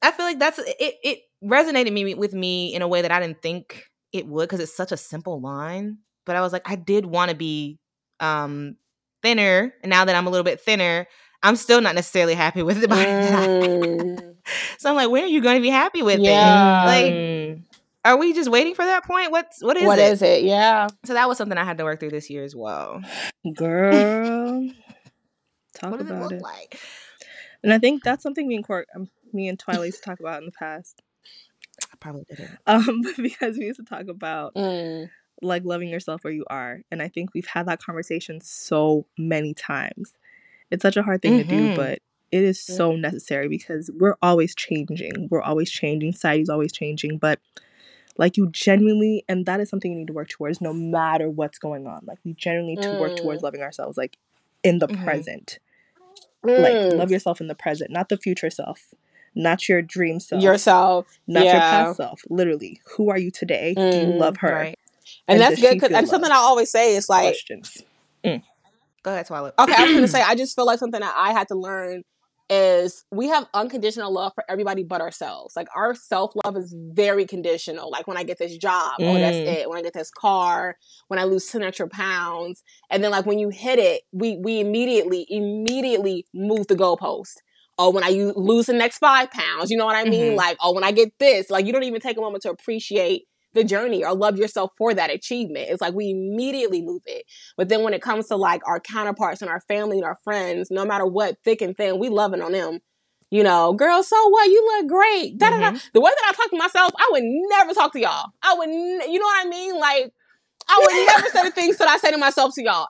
I feel like that's it. It resonated me with me in a way that I didn't think it would because it's such a simple line. But I was like, I did want to be um thinner, and now that I'm a little bit thinner, I'm still not necessarily happy with the body. that I have. Mm. so I'm like, when are you going to be happy with Yeah. it? Like, are we just waiting for that point? What's what is What it? is it? Yeah. So that was something I had to work through this year as well. Girl, talk what does it about look it. like? And I think that's something me and Court, um, me and Twilight used to talk about in the past. I probably didn't. Um, because we used to talk about Mm. Like loving yourself where you are, and I think we've had that conversation so many times. It's such a hard thing to do, Mhm. but it is so necessary because we're always changing. We're always changing. Society's always changing, but like you genuinely, and that is something you need to work towards, no matter what's going on. Like we genuinely need to work Mm. towards loving ourselves, like in the Mhm. present. Mm. Like love yourself in the present, not the future self, not your dream self, yourself. not your past self. Literally, who are you today? Do you Mm, love her? Right. And, And that's good because and something? I always say is like, Questions. Go ahead, Twilight. okay, I was gonna say, I just feel like something that I had to learn is we have unconditional love for everybody but ourselves. Like our self love is very conditional. Like when I get this job, oh that's Mm. it. When I get this car, when I lose ten extra pounds, and then like when you hit it, we we immediately immediately move the goalpost. Oh, when I u- lose the next five pounds, you know what I mean? Mhm. Like, oh, when I get this, like you don't even take a moment to appreciate the journey or love yourself for that achievement. It's like we immediately move it. But then when it comes to like our counterparts and our family and our friends, no matter what, thick and thin, we loving on them. You know, girl, so what? You look great. Da, da, da. Mm-hmm. The way that I talk to myself, I would never talk to y'all. I would, n- you know what I mean? Like, I would never say the things that I say to myself to y'all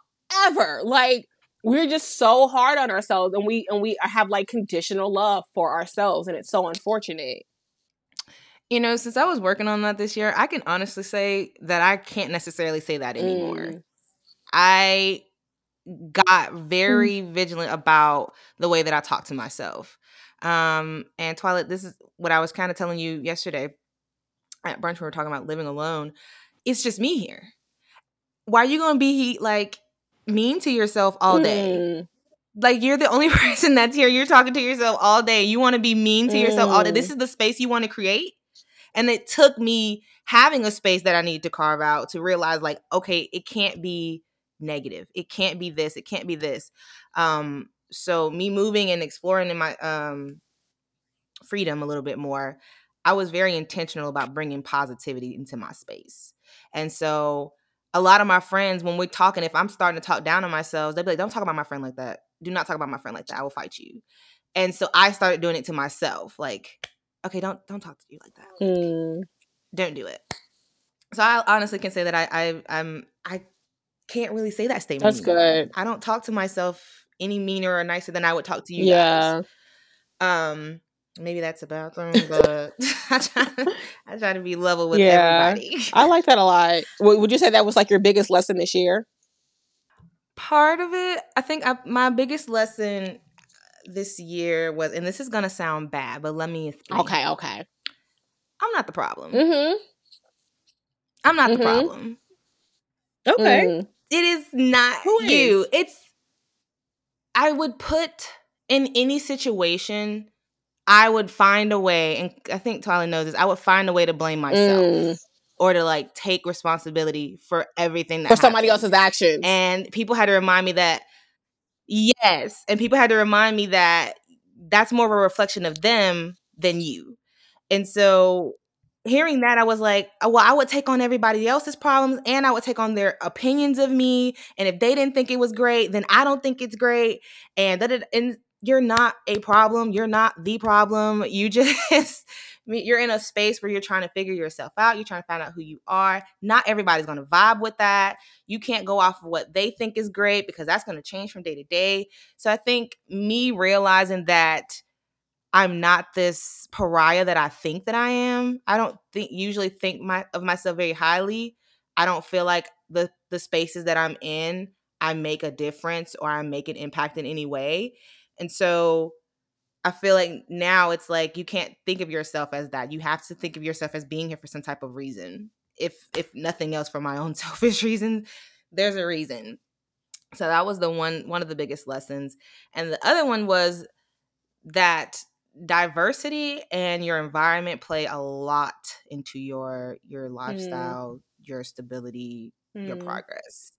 ever. Like, we're just so hard on ourselves, and we and we have like conditional love for ourselves, and it's so unfortunate. You know, since I was working on that this year, I can honestly say that I can't necessarily say that anymore. Mm. I got very vigilant about the way that I talk to myself. Um, and Twilight, this is what I was kind of telling you yesterday at brunch. when We were talking about living alone. It's just me here. Why are you gonna be like mean to yourself all day? Mm. Like you're the only person that's here. You're talking to yourself all day. You want to be mean to yourself all day. This Mm. is the space you want to create. And it took me having a space that I need to carve out to realize like, okay, it can't be negative. It can't be this. It can't be this. Um, so me moving and exploring in my um freedom a little bit more, I was very intentional about bringing positivity into my space. And so a lot of my friends, when we're talking, if I'm starting to talk down on myself, they'd be like, don't talk about my friend like that. Do not talk about my friend like that. I will fight you. And so I started doing it to myself. Like, okay, don't don't talk to you like that. Mm. Don't do it. So I honestly can say that I, I I'm I can't really say that statement. That's anymore. good. I don't talk to myself any meaner or nicer than I would talk to you guys. Yeah. Um, maybe that's a thing, but I try, I try to be level with Yeah. everybody. I like that a lot. Would you say that was like your biggest lesson this year? Part of it, I think, I, my biggest lesson this year was, and this is gonna sound bad, but let me explain. Okay, okay. I'm not the problem. Mm-hmm. I'm not the Mhm. problem. Okay. Mm. It is not Who you. is? It's I would put in any situation, I would find a way, and I think Tyler knows this. I would find a way to blame myself Mm. or to like take responsibility for everything that For somebody else's actions. And people had to remind me that yes, and people had to remind me that that's more of a reflection of them than you. And so hearing that I was like, oh, well, I would take on everybody else's problems and I would take on their opinions of me and if they didn't think it was great, then I don't think it's great and that it, and you're not a problem, you're not the problem. You just you're in a space where you're trying to figure yourself out. You're trying to find out who you are. Not everybody's going to vibe with that. You can't go off of what they think is great because that's going to change from day to day. So I think me realizing that I'm not this pariah that I think that I am. I don't think usually think my of myself very highly. I don't feel like the the spaces that I'm in, I make a difference or I make an impact in any way. And so I feel like now it's like you can't think of yourself as that. You have to think of yourself as being here for some type of reason. If if nothing else for my own selfish reasons, there's a reason. So that was the one one of the biggest lessons. And the other one was that diversity and your environment play a lot into your your lifestyle, your stability, your Mm. progress.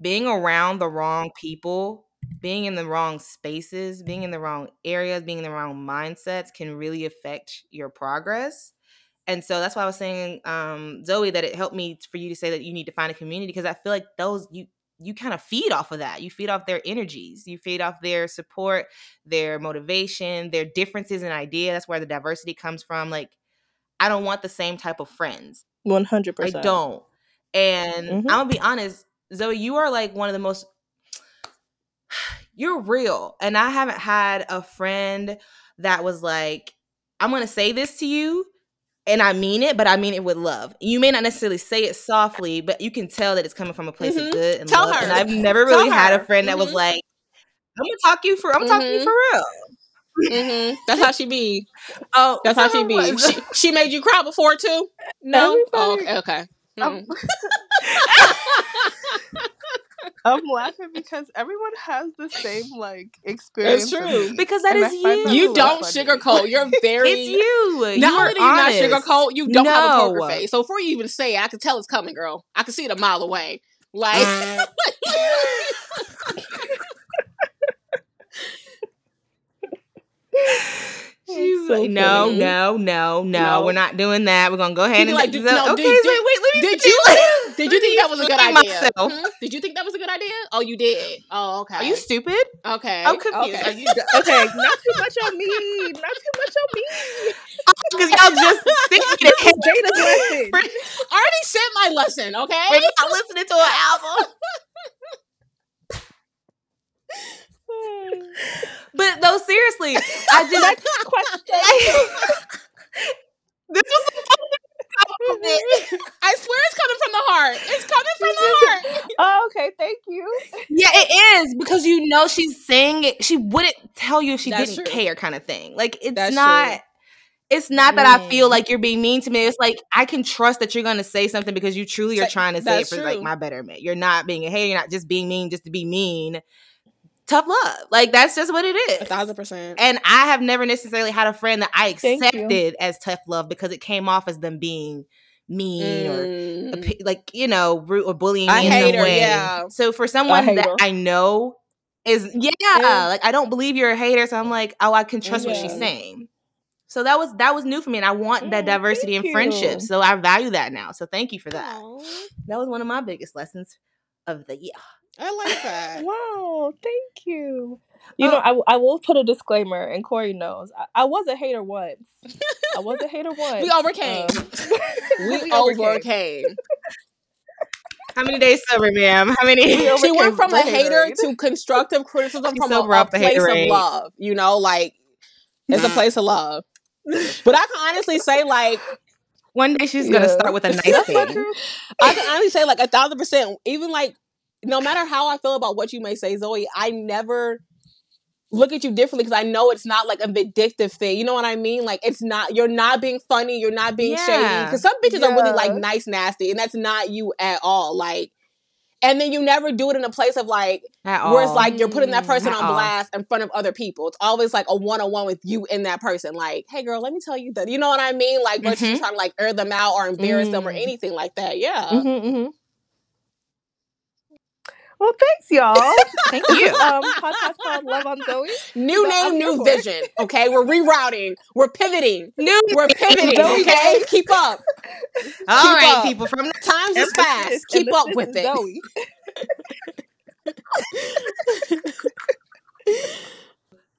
Being around the wrong people, being in the wrong spaces, being in the wrong areas, being in the wrong mindsets can really affect your progress. And so that's why I was saying, um, Zoe, that it helped me for you to say that you need to find a community because I feel like those you you kind of feed off of that. You feed off their energies. You feed off their support, their motivation, their differences in idea. That's where the diversity comes from. Like, I don't want the same type of friends. One hundred percent. I don't. And Mhm. I'm gonna be honest, Zoe, you are like one of the most you're real. And I haven't had a friend that was like, I'm gonna say this to you, and I mean it, but I mean it with love. You may not necessarily say it softly, but you can tell that it's coming from a place Mhm. of good and Tell love. And. I've never really had a her. friend that was Mhm. like, I'm gonna talk you for I'm gonna talk to you Mhm. for real. hmm That's how she be. Oh, That's how she be. She, she made you cry before too. No. Oh, okay. Okay. I'm, Mm. I'm laughing because everyone has the same like experience. It's true. because that And is I that you. You don't funny. sugarcoat. You're very. It's you. Not you are only do you not honest. sugarcoat, you don't have a poker face. So before you even say it, I can tell it's coming, girl. I can see it a mile away. Like, She's so like, no, no, no, no, No. we're not doing that. We're gonna go ahead and like, do no, okay, did- wait, wait, let me did you- did you think that was a good idea? Hmm? Did you think that was a good idea? Oh, you did. Oh, okay. Are you stupid? okay? I'm confused. Okay. Are you Okay, not too much on me. Not too much on me. because y'all just thinking. Jada's lesson. I already said my lesson. Okay. not listening to an album. But no, seriously, I just Next question. this was a compliment. I swear it's coming from the heart. It's coming from the heart. Oh, okay, thank you. Yeah, it is because you know she's saying it. She wouldn't tell you if she That's didn't true. care, kind of thing. Like it's That's not. true. It's not that I feel Mm. like you're being mean to me. It's like I can trust that you're going to say something because you truly are trying to say it that's for like my betterment. You're not being a hater. You're not just being mean just to be mean. Tough love. Like that's just what it is. A thousand percent. And I have never necessarily had a friend that I accepted as tough love because it came off as them being mean or Mm. pi- like you know rude or bullying me in hater, some way. yeah. So for someone that hater. I know is yeah, Yeah. like I don't believe you're a hater, so I'm like, oh, I can trust what she's saying. So that was that was new for me, and I want that Mm, diversity in friendships. So I value that now. So thank you for that. Aw, That was one of my biggest lessons of the year. I like that. Wow, thank you. You Oh. know, I will put a disclaimer, and Corey knows. I, I was a hater once. I was a hater once. We overcame. Um, we, we overcame. overcame. How many days sober, ma'am? How many? We She went from a hater to constructive criticism from a, sober a place of haterade. love. You know, like it's a place of love. But I can honestly say, like, One day she's gonna start with a nice thing. I can honestly say, like, a thousand percent. Even like, no matter how I feel about what you may say, Zoe, I never look at you differently because I know it's not like a vindictive thing. You know what I mean? Like, it's not. You're not being funny. You're not being shady. Because some bitches are really like nice, nasty, and that's not you at all. Like. And then you never do it in a place of like, At where it's all. like you're putting that person At on all. blast in front of other people. It's always like a one on one with you and that person. Like, hey girl, let me tell you that. You know what I mean? Like versus Mhm. trying to like air them out or embarrass them or Mm. anything like that. Yeah. Mhm, mhm. Well, thanks, y'all. Thank you. um, podcast called Love on Zoe. New But I'm name, new for vision. Okay, we're rerouting. We're pivoting. New. We're pivoting. Zoe Okay, keep up. All keep right, up. people. From the Times is fast. and Keep up with it. Zoe.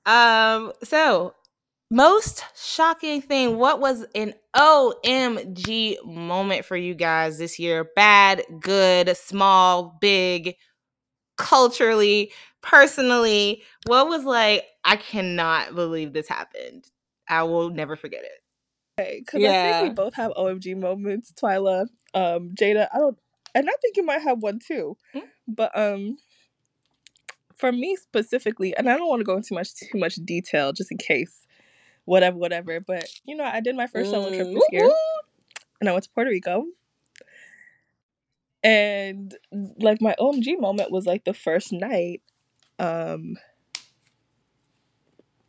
Um, so most shocking thing, what was an OMG moment for you guys this year? Bad, good, small, big, culturally, personally. What was like, I cannot believe this happened. I will never forget it. Because I Yeah. think we both have OMG moments, Twyla. Um, Jada, I don't, and I think you might have one too. Hmm? But um, for me specifically, and I don't want to go into much too much detail, just in case, whatever, whatever. But you know, I did my first solo trip this year, and I went to Puerto Rico. And like my OMG moment was like the first night, um,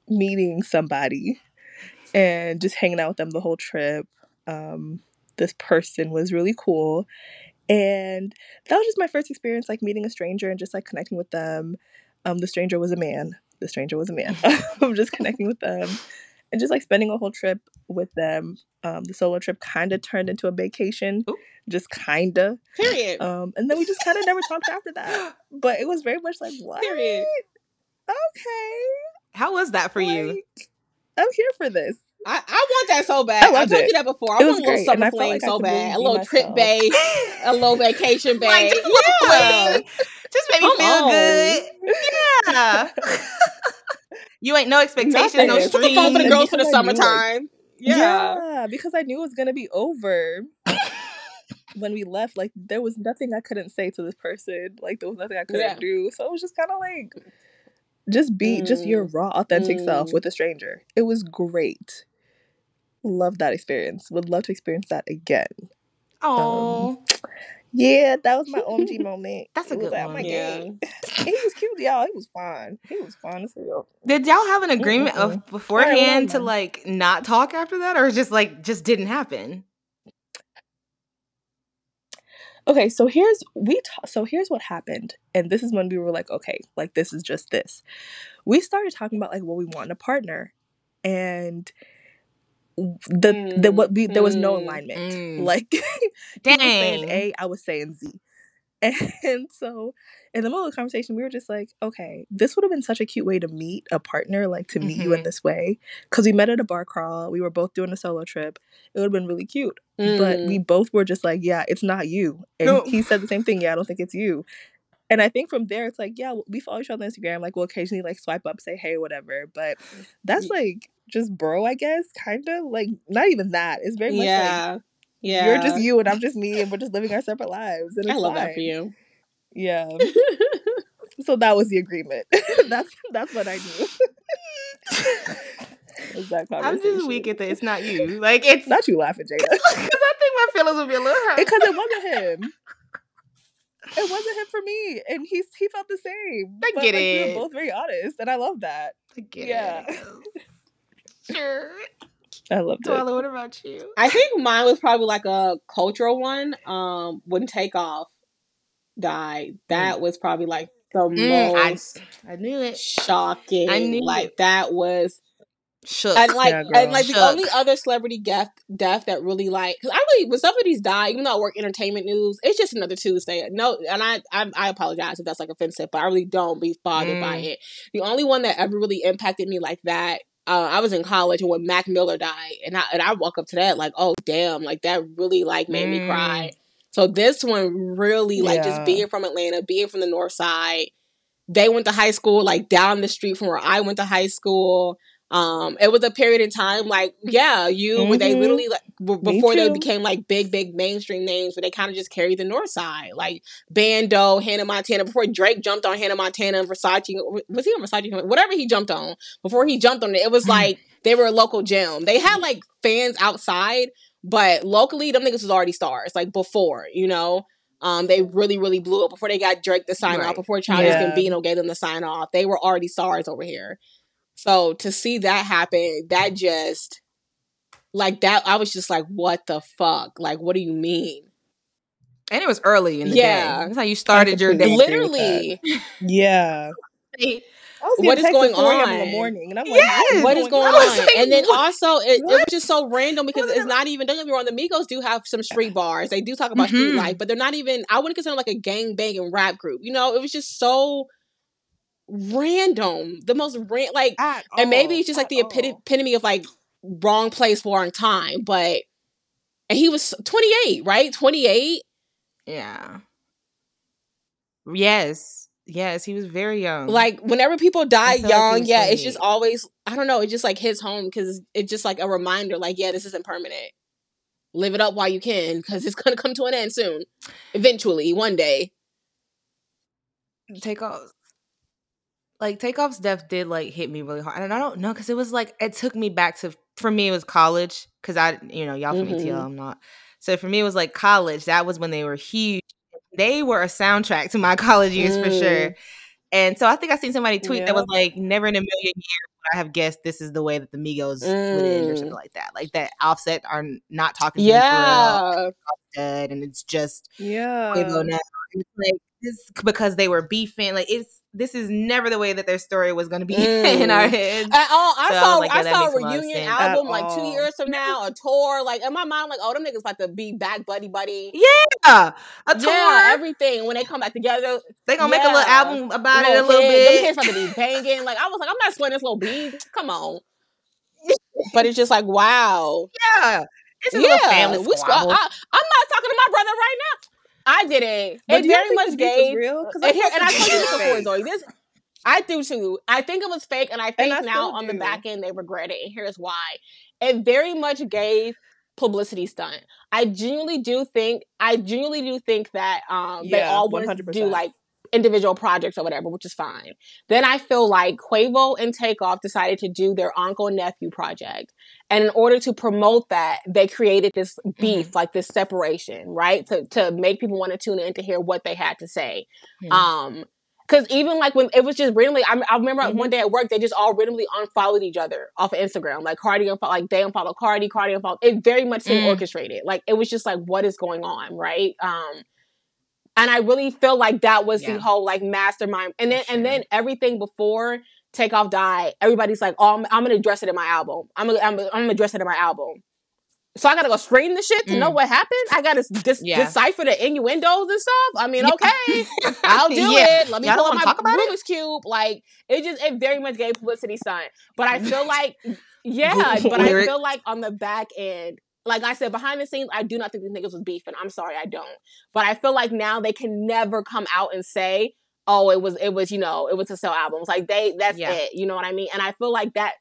meeting somebody and just hanging out with them the whole trip. Um, this person was really cool. And that was just my first experience, like meeting a stranger and just like connecting with them. Um, the stranger was a man. The stranger was a man. I'm just connecting with them and just like spending a whole trip with them. Um, the solo trip kind of turned into a vacation, Ooh. just kind of. Period. Um, and then we just kind of never talked after that. But it was very much like, what? Period. Okay. How was that for you? I'm here for this. I, I want that so bad. I I, told it. you that before. I It was want a little summer and I felt fling like so really bad. A little trip bay, a little vacation bay. Like, just yeah. Just make me feel good. Yeah. you ain't no expectations, no Nothing. Put the phone for the girls for the Because I knew, like, summertime. Yeah. Yeah, because I knew it was gonna be over when we left. Like there was nothing I couldn't say to this person. Like there was nothing I couldn't Yeah. do. So it was just kind of like just be just your Mm. raw, authentic self Mm. with a stranger. It was great. Love that experience. Would love to experience that again. Oh, Yeah, that was my OMG moment. That's a It was good at one. my Yeah. gate. he was cute, y'all. He was fine. He was fine as hell. did y'all have an agreement Mm-mm-mm. of beforehand to like not talk after that, or just like just didn't happen? Okay, so here's we ta- so here's what happened, and this is when we were like, okay, like this is just this. We started talking about like what we want in a partner, and the the what we there was no Mm, alignment. mm. Like he was saying A, I was saying Z, and so in the middle of the conversation, we were just like, okay, this would have been such a cute way to meet a partner, like to meet you in Mhm. this way, because we met at a bar crawl. We were both doing a solo trip. It would have been really cute but Mm. we both were just like, yeah, it's not you. And No. he said the same thing. Yeah, I don't think it's you. And I think from there, it's like, yeah, we follow each other on Instagram. Like, we'll occasionally like swipe up, say hey, whatever. But that's like just bro, I guess, kind of like not even that. It's very much like yeah. Yeah. you're just you and I'm just me, and we're just living our separate lives. And I love that for you. Yeah. so that was the agreement. that's that's what I knew. that I'm just weak at the it's not you. Like it's Not you laughing, Jada. because I think my feelings would be a little hurt. Because it wasn't him. it wasn't him for me, and he's he felt the same. I But, get like, We it. were both very honest, and I love that. I get Yeah. it. Sure. I loved it. Twyla, what about you? I think mine was probably like a cultural one. Um, when Takeoff died, that was probably like the Mm, most I knew it. shocking. I knew like it. that was Shook. and like Yeah, and girl. like the only other celebrity death death that really like because I really when somebody's died, even though I work entertainment news, it's just another Tuesday. No, and I I, I apologize if that's like offensive, but I really don't be bothered by Mm. it. The only one that ever really impacted me like that. Uh, I was in college and when Mac Miller died, and I and I woke up to that like, oh damn, like that really like made me Mm. cry. So this one really like just being from Atlanta, being from the North Side, they went to high school like down the street from where I went to high school. Um, it was a period in time like yeah, you where they Mhm. literally like before they became like big big mainstream names, where they kind of just carried the North Side like Bando, Hannah Montana. Before Drake jumped on Hannah Montana and Versace, was he on Versace? Whatever he jumped on before he jumped on it, it was like they were a local gem. They had like fans outside, but locally, them niggas was already stars like before, you know. Um, they really, really blew up before they got Drake to sign Right. off. Before Childish Yeah. Gambino gave them the sign off, they were already stars over here. So to see that happen, that just like that, I was just like, "What the fuck? Like, what do you mean?" and it was early in the Yeah. day. That's how you started your day. agree with that. Literally, Yeah. I was What getting is texts going on in the morning, and I'm like, Yes! what is going I was on? like, and then what? also, it, it was just so random because What? it's not even. Don't get me wrong. The Migos do have some street bars. They do talk about street Mhm. life, but they're not even. I wouldn't consider them like a gang banging rap group. You know, it was just so random. The most ran like, At and maybe it's just like the all. epitome of like wrong place, wrong time. But and he was 28, right? 28. Yeah. Yes. Yes, he was very young. Like whenever people die feel like young, yeah, it's just always I don't know. it's just like hits home because it's just like a reminder. Like, yeah, this isn't permanent. Live it up while you can because it's gonna come to an end soon, eventually, one day. takeoff like takeoff's death did like hit me really hard and i don't know because it was like it took me back to for me it was college because i you know y'all from Mhm. ATL i'm not so for me it was like college that was when they were huge they were a soundtrack to my college years for sure and so i think i seen somebody tweet that was like never in a million years i have guessed this is the way that the migos would end or Mm. something like that like that offset are not talking to me for real Yeah, dead and it's just Yeah. Quavo now. And it's like this because they were beefing. Like it's this is never the way that their story was going to be in our Mm. heads. I, oh, I So saw like, I yeah, that saw a a lot of reunion sense. Album like two years from now, a tour. Like in my mind, like oh, them niggas about to be back buddy buddy. Yeah, a tour. Yeah, everything when they come back together. they gonna make a little album about it a Little little kids, Them bit. kids about to be banging. Like I was like, I'm not sweating this little bead. Come on. But it's just like wow. Yeah, it's a little family we squ- I, I'm not talking to my brother right now. I didn't. But it very much the beef was gave. real? And, here, and I told you this before. Zoe. This I do too. I think it was fake, and I think I now on the back end they regret it. And here's why: it very much gave publicity stunt. I genuinely do think. I genuinely do think that um, they all wanted to do 100%. like individual projects or whatever, which is fine. Then I feel like Quavo and Takeoff decided to do their uncle nephew project. And in order to promote that, they created this beef, like this separation, right? To to make people want to tune in to hear what they had to say. Mhm. Um, because even like when it was just randomly, I, I remember Mhm. one day at work they just all randomly unfollowed each other off of Instagram. Like Cardi unfollowed, like they unfollowed Cardi, Cardi unfollowed. It very much seemed Mm. orchestrated. Like it was just like, what is going on, right? Um, and I really feel like that was Yeah. the whole like mastermind. And then For and then everything before Takeoff died, everybody's like, oh, I'm, I'm gonna address it in my album. I'm gonna, I'm, I'm gonna address it in my album. So I gotta go stream the shit to know Mm. what happened. I gotta dis- Yeah. decipher the innuendos and stuff. I mean, okay, I'll do Yeah. it. Let me Y'all pull up my about it? Rubik's cube. Like it just, it very much gave publicity stunt. But I feel like, yeah, but I feel like on the back end, like I said, behind the scenes, I do not think these niggas was beefing. I'm sorry, I don't. But I feel like now they can never come out and say, "Oh, it was, it was, you know, it was to sell albums." Like they, that's Yeah. it. You know what I mean? And I feel like that.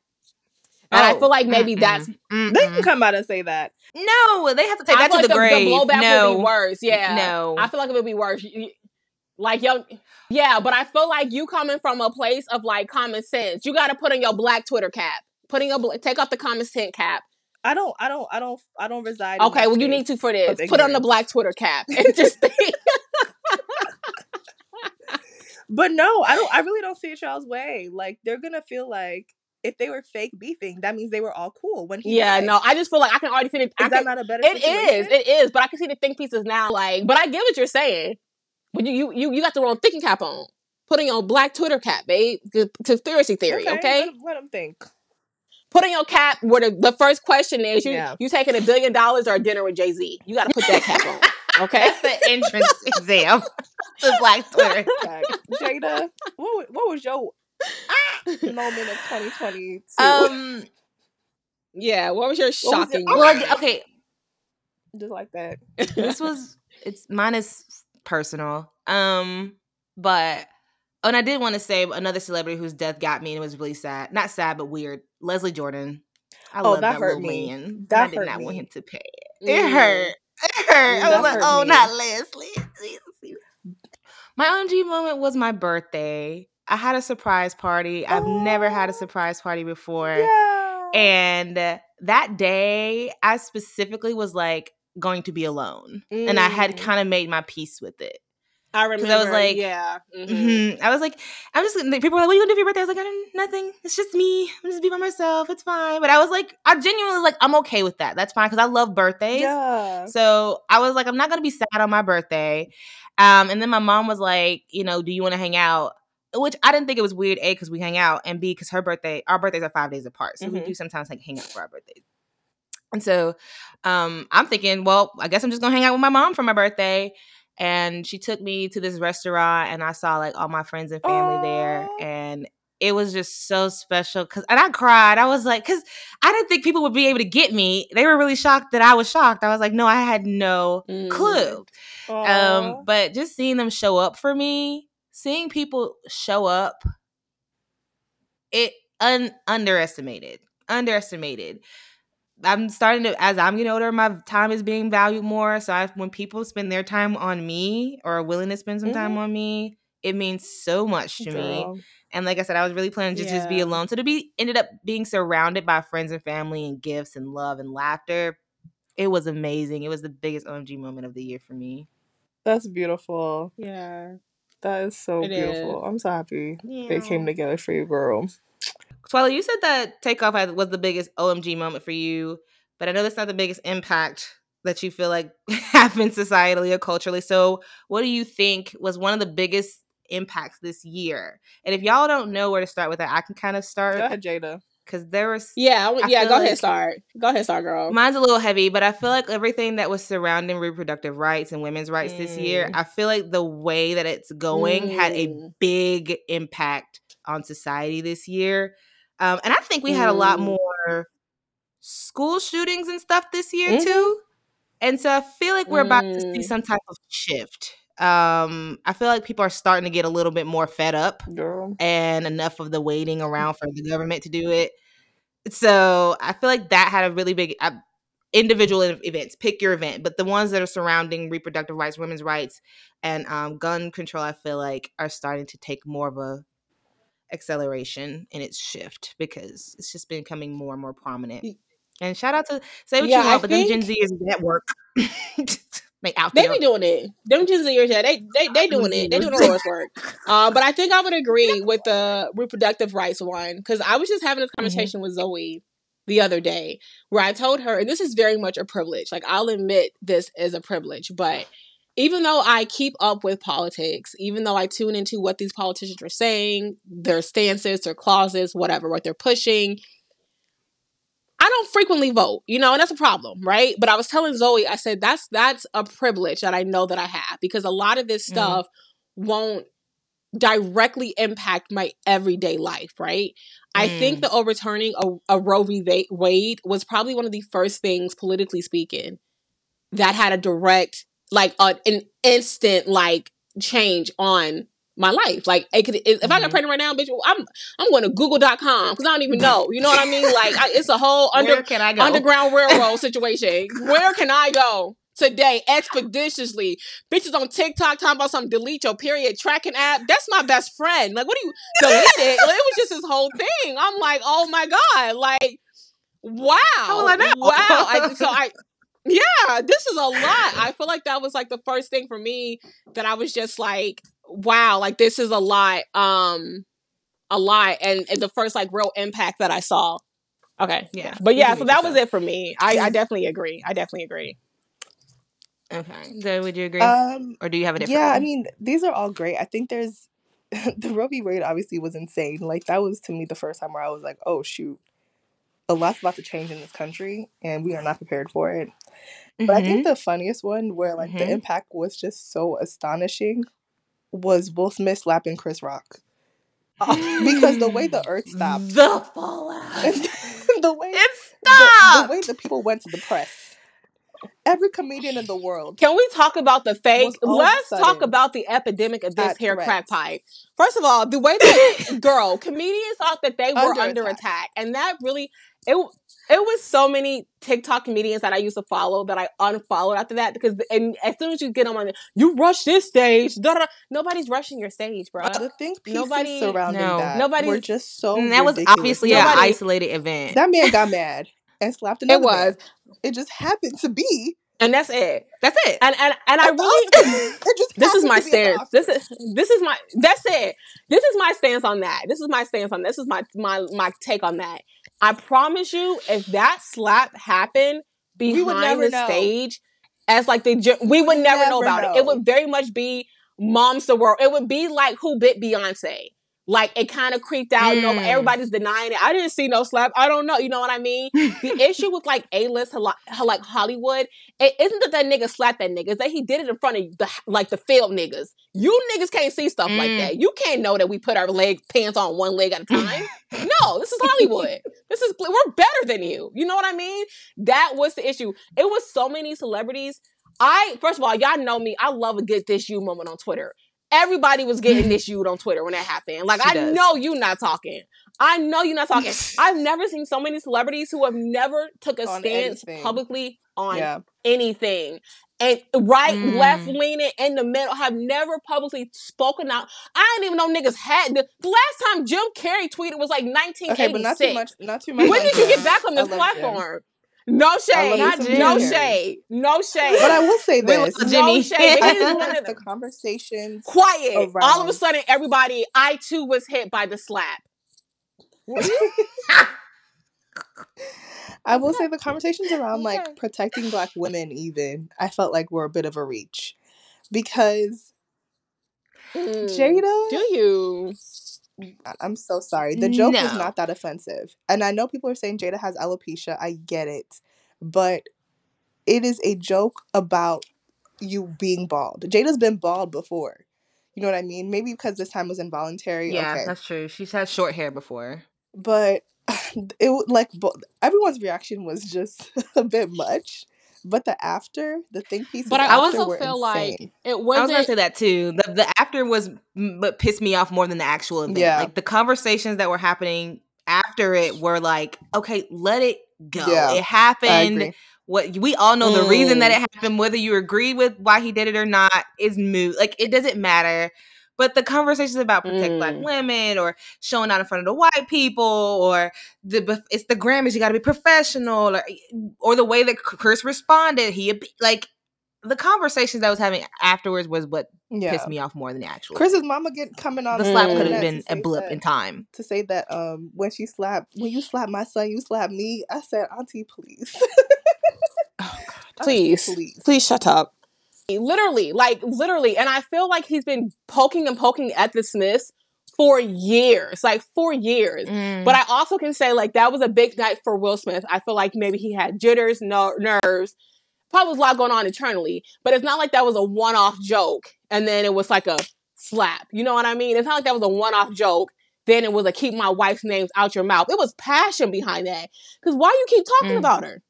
And I Oh, feel like maybe mm-mm, that's They mm-mm. can come out and say that. no. They have to take I that feel to like the grave. The blowback no, would be worse. Yeah, no. I feel like it would be worse. You- you- Like yo, yeah, but I feel like you coming from a place of like common sense. You got to put on your black Twitter cap. Putting your bla- take off the common sense cap. I don't. I don't. I don't. I don't reside. Okay, well you need to for this. Put on the black Twitter cap and just think. But no, I don't. I really don't see it y'all's way. Like they're gonna feel like if they were fake beefing, that means they were all cool when he. Yeah, died. no, I just feel like I can already see it. I Is that not a better? it is, situation? it is, but I can see the think pieces now. Like, but I get what you're saying. But you, you, you, you got the wrong thinking cap on. Putting on black Twitter cap, babe. Good Conspiracy theory, okay? Let, let them think. Putting your cap where the, the first question is you, Yeah. you taking a billion dollars or a dinner with Jay Z. You got to put that cap on, okay? That's the entrance exam to Black Twitter. Jada, what what was your moment of 2022? Um, Yeah. What was your What was shocking? well, okay, Just like that. this was it's mine is personal. Um, but oh, and I did want to say another celebrity whose death got me and it was really sad. Not sad, but weird. Leslie Jordan. I Oh, love that that, hurt little me. man. That I did hurt not want him to pay it. It Mm. hurt. It hurt. I That was like, oh, me. not Leslie. My OMG moment was my birthday. I had a surprise party. I've never had a Oh. surprise party before. Yeah. And that day, I specifically was like going to be alone. And I had Mm. kind of made my peace with it. I 'Cause remember. I was like, yeah. mhm. Mhm. I was like, I'm just, people were like, what are you gonna do for your birthday? I was like, I don't, nothing. It's just me. I'm just be by myself. It's fine. But I was like, I genuinely like, I'm okay with that. That's fine because I love birthdays. yeah. So I was like, I'm not gonna be sad on my birthday. Um, and then my mom was like, you know, do you want to hang out? Which I didn't think it was weird, A, because we hang out, and B, because her birthday, our birthdays are five days apart. So we Mhm. do sometimes like hang out for our birthdays. And so um I'm thinking, well, I guess I'm just gonna hang out with my mom for my birthday. And she took me to this restaurant and I saw like all my friends and family there. And it was just so special because and I cried. I was like, because I didn't think people would be able to get me. They were really shocked that I was shocked. I was like, no, I had no Mm. clue. Aw. Um, but just seeing them show up for me, seeing people show up, it un underestimated, underestimated. I'm starting to as I'm getting older, my time is being valued more. So I, when people spend their time on me or are willing to spend some time Mhm. on me, it means so much to me. And like I said, I was really planning to just be alone. So to be ended up being surrounded by friends and family and gifts and love and laughter, it was amazing. It was the biggest OMG moment of the year for me. That's beautiful. Yeah. That is so It beautiful. I'm so happy they came together for you, girl. Twila, you said that takeoff had- was the biggest OMG moment for you, but I know that's not the biggest impact that you feel like happened societally or culturally. So, what do you think was one of the biggest impacts this year? And if y'all don't know where to start with that, I can kind of start. Go start ahead, Jada. because there was Yeah. I, I yeah. feel Go ahead. Start. Go ahead. Start, girl. Mine's a little heavy, but I feel like everything that was surrounding reproductive rights and women's rights this year, Mm. I feel like the way that it's going had a Mm. big impact on society this year. Um, and I think we had a lot Mm. more school shootings and stuff this year Mhm. too. And so I feel like we're about to see Mm. some type of shift. Um, I feel like people are starting to get a little bit more fed up Girl. and enough of the waiting around for the government to do it. So I feel like that had a really big uh, individual events. Pick your event, but the ones that are surrounding reproductive rights, women's rights, and um, gun control, I feel like are starting to take more of a acceleration in its shift because it's just been becoming more and more prominent. And shout out to say what Yeah, you I want, but them Gen Zers is at work. they out They be doing it. Them Gen Zers, yeah, they they they doing it. They doing the Lord's work. Uh, but I think I would agree with the reproductive rights one because I was just having this conversation with Zoe the other day where I told her, and this is very much a privilege. Like I'll admit this is a privilege, but even though I keep up with politics, even though I tune into what these politicians are saying, their stances, their clauses, whatever, what they're pushing, I don't frequently vote, you know, and that's a problem, right? But I was telling Zoe, I said that's that's a privilege that I know that I have because a lot of this Mhm. stuff won't directly impact my everyday life, right? I think Mm. the overturning of a Roe v. Wade was probably one of the first things, politically speaking, that had a direct, like, uh, an instant, like, change on my life. Like, it could, if I got Mhm. pregnant right now, bitch, I'm I'm going to Google.com because I don't even know. You know what I mean? Like, I, it's a whole under Where can I go? Underground Railroad situation. Where can I go today expeditiously? Bitches on TikTok talking about some delete your period tracking app. That's my best friend. Like, what do you delete it? Like, it was just this whole thing. I'm like, oh my god, like, wow, How will I know? wow. I, so I. Yeah, this is a lot. I feel like that was like the first thing for me that I was just like, wow, like this is a lot, um, a lot, and, and the first like real impact that I saw. Okay, Yeah. but yeah, so that was it for me. I, I definitely agree. I definitely agree. Okay. So would you agree? Um, or do you have a different yeah, I mean, these are all great. I think there's the Roe v. Wade obviously was insane. Like that was to me the first time where I was like, oh shoot, a lot's about to change in this country, and we are not prepared for it. But I think Mhm. the funniest one, where like the Mhm. impact was just so astonishing, was Will Smith slapping Chris Rock. because the way the earth stopped, The fallout. the way it the, stopped. the way the people went to the press, every comedian in the world Can we talk about the fake? Was all of a Let's talk about the epidemic of this hair threats. crack pipe. First of all, the way that girl comedians thought that they were Under under, attack. attack. and that really it it was so many TikTok comedians that I used to follow that I unfollowed after that because and as soon as you get them on, you rush this stage. da, da, da. Nobody's rushing your stage, bro. the think Nobody- surrounding No. that Nobody's- were just so. And that was obviously Nobody- an isolated event. That man got mad and slapped another It was, man. It just happened to be. and that's it. That's it. And and and I at really. Oscars. It just this is happened my to be at the stance. This is this is my that's it. This is my stance on that. This is my stance on this is my my my take on that. I promise you, if that slap happened behind never the know. stage, as like the we would never, know never about it. It would very much be mom's the world. It would be like who bit Beyonce. Like it kind of creeped out. No, Mm. everybody's denying it. I didn't see no slap. I don't know. You know what I mean? the issue with like A list, like Hollywood, it isn't that that nigga slapped that nigga. It's that he did it in front of the like the failed niggas. You niggas can't see stuff like Mm. that. You can't know that we put our leg pants on one leg at a time. no, this is Hollywood. this is we're better than you. You know what I mean? That was the issue. It was so many celebrities. I first of all, y'all know me. I love a get this you moment on Twitter. Everybody was getting this you on Twitter when that happened. Like She I does. know you not talking. I know you're not talking. I've never seen so many celebrities who have never took a On stance anything. publicly on Yeah. anything. And right, Mm. left leaning, in the middle, have never publicly spoken out. I didn't even know niggas had the, the last time Jim Carrey tweeted was like 1986. Okay, but not too much. Not too much. When did you get back on this Jim. Platform? No shade. Not No Jim. shade. No shade. But I will say We love this: Jimmy. No shade. I It is one of the the conversations. quiet. All of a sudden, everybody, I too was hit by the slap. I will say the conversations around like Okay. protecting black women, even I felt like were a bit of a reach because Mm. Jada. Do you? I'm so sorry. The joke No. not that offensive. And I know people are saying Jada has alopecia. I get it. But it is a joke about you being bald. Jada's been bald before. You know what I mean? Maybe because this time was involuntary. yeah, okay. that's true. She's had short hair before. But it like everyone's reaction was just a bit much. But the after, the think pieces But I also feel insane. like it wasn't. I was gonna say that too. The the after was but pissed me off more than the actual event. Yeah. Like the conversations that were happening after it were like, okay, let it go. Yeah, it I happened. agree. What we all know the reason that Mm. it happened, whether you agree with why he did it or not, is moot. Like it doesn't matter. But the conversations about protect black Mm. women or showing out in front of the white people or the it's the Grammys, you got to be professional or, or the way that Chris responded, he like the conversations that was having afterwards was what Yeah. pissed me off more than the actual. Chris's mama get coming on the the slap Mm. could have been a blip that- in time. to say that um when she slapped when you slap my son, you slap me. I said, Auntie, please. Auntie, Please, please. please shut up. Literally, like literally, and I feel like he's been poking and poking at the Smiths for years, like for years. Mm. But I also can say like that was a big night for Will Smith. I feel like maybe he had jitters, no nerves. Probably was a lot going on internally, but it's not like that was a one-off joke and then it was like a slap. You know what I mean? It's not like that was a one-off joke. Then it was a keep my wife's names out your mouth. It was passion behind that. Because why you keep talking Mm. about her?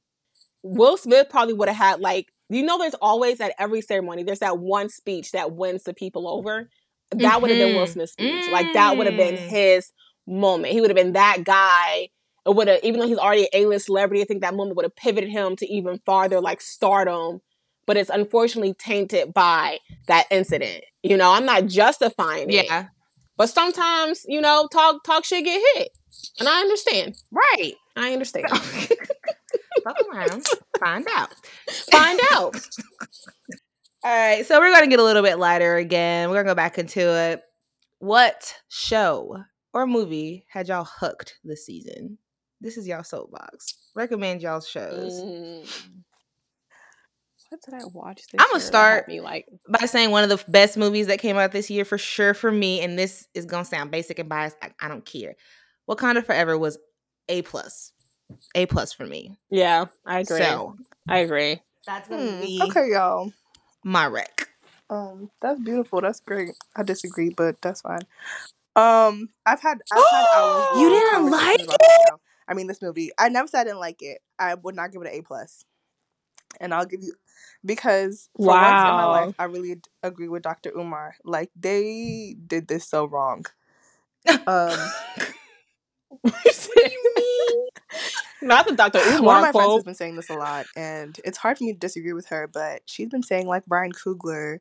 Will Smith probably would have had like you know there's always at every ceremony there's that one speech that wins the people over. That would have been Will Mhm. Smith's speech. Like that would have been Mm. his moment. He would have been that guy. It would have even though he's already an A-list celebrity, I think that moment would have pivoted him to even farther like stardom. But it's unfortunately tainted by that incident. You know, I'm not justifying it. yeah, But sometimes, you know, talk talk shit get hit. And I understand. right. I understand. Fuck around, find out. Find out. All right, so we're gonna get a little bit lighter again. We're gonna go back into it. What show or movie had y'all hooked this season? This is y'all soapbox. Recommend y'all shows. Mm. What did I watch this I'ma year that had start me like By saying one of the best movies that came out this year for sure for me, and this is gonna sound basic and biased. I, I don't care. Wakanda Forever was a plus, a plus for me. Yeah, I agree. So I agree. that's Hmm, okay, y'all. my rec. Um, that's beautiful. That's great. I disagree, but that's fine. Um, I've had I've had hours. You didn't like it. I mean, this movie. I never said I didn't like it. I would not give it an A plus. plus, and I'll give you because for once in my life, I really d- agree with Dr. Umar. Like they did this so wrong. Um, what do you mean? Not the Dr. one of Umar my friends has been saying this a lot, and it's hard for me to disagree with her. But she's been saying like Brian Coogler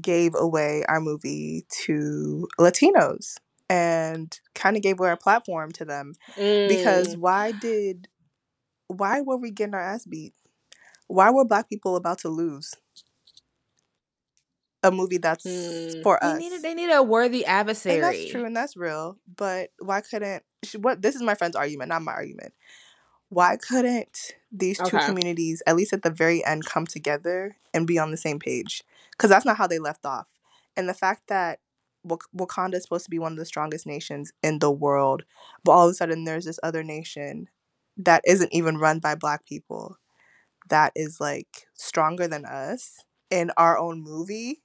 gave away our movie to Latinos and kind of gave away our platform to them because Mm. why did why were we getting our ass beat? Why were black people about to lose a movie that's Mm. for They us? needed they need a worthy And adversary. that's true and that's real. But why couldn't sh- what this is my friend's argument, not my argument. Why couldn't these two Okay. communities, at least at the very end, come together and be on the same page? Because that's not how they left off. And the fact that Wak- Wakanda is supposed to be one of the strongest nations in the world, but all of a sudden there's this other nation that isn't even run by black people that is like stronger than us in our own movie.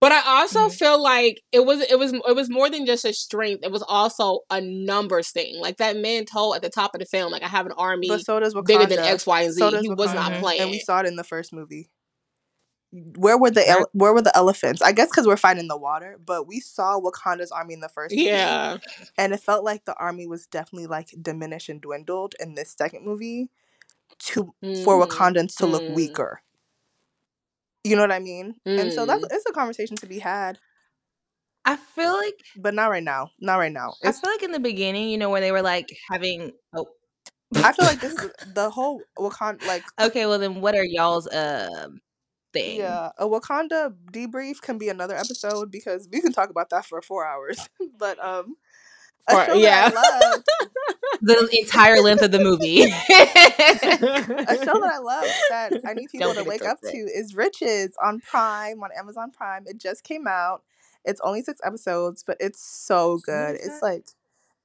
But I also Mhm. feel like it was it was it was more than just a strength. It was also a numbers thing. Like that man told at the top of the film, like I have an army But so does Wakanda. bigger than X, Y, and Z. So he was not playing. and we saw it in the first movie. Where were the Where- ele- where were the elephants? I guess because we're fighting the water, but we saw Wakanda's army in the first movie, yeah. and it felt like the army was definitely like diminished and dwindled in this second movie to for Mm, Wakandans to look mm, weaker. You know what I mean? And so that's mm. it's a conversation to be had, I feel like but not right now. Not right now. I feel like in the beginning, you know, where they were like having oh I feel like this is the whole Wakanda like okay, well then what are y'all's um thing? Yeah, a Wakanda debrief can be another episode because we can talk about that for four hours. but um, Or- yeah. The entire length of the movie. a show that I love that I need people Don't to wake up to is Riches on Prime on Amazon Prime. It just came out. It's only six episodes, but it's so good. It's like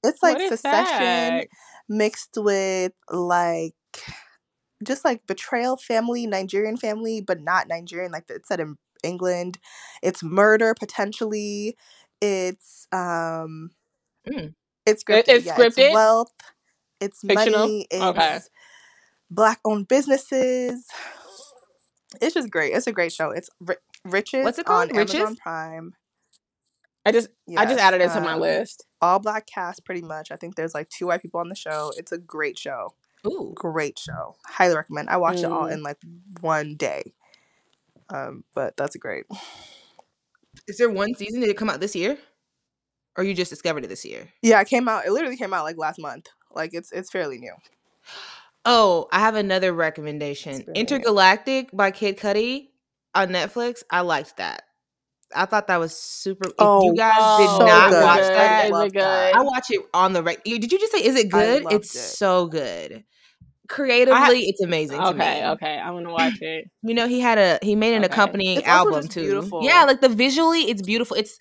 it's like what is Succession that? mixed with like just like betrayal family, Nigerian family, but not Nigerian. Like it's set in England. It's murder potentially. It's um Mm. it's It- scripted. it's yeah, scripted? It's wealth. It's Fictional? money. It's Okay. black owned businesses. It's just great. It's a great show. It's Ri- Riches What's it on called? Riches? Amazon Prime. I just I just added it to my um, list. All black cast, pretty much. I think there's like two white people on the show. It's a great show. Ooh. great show. Highly recommend. I watched it all Mm. in like one day. Um, but that's great. Is there one season? Did it come out this year? Or you just discovered it this year? Yeah, it came out. It literally came out like last month. Like it's it's fairly new. Oh, I have another recommendation. It's very new. Entergalactic by Kid Cudi on Netflix. I liked that. I thought that was super. If Oh, you guys Oh, did so not good. watch that, good? Is love it good? that. I watch it on the right. Did you just say is it I good? loved It's it. so good. Creatively, it's amazing to Okay, me. okay. I'm gonna watch it. You know, he had a he made an Okay. accompanying It's album too. beautiful. Yeah, like the visually, it's beautiful. It's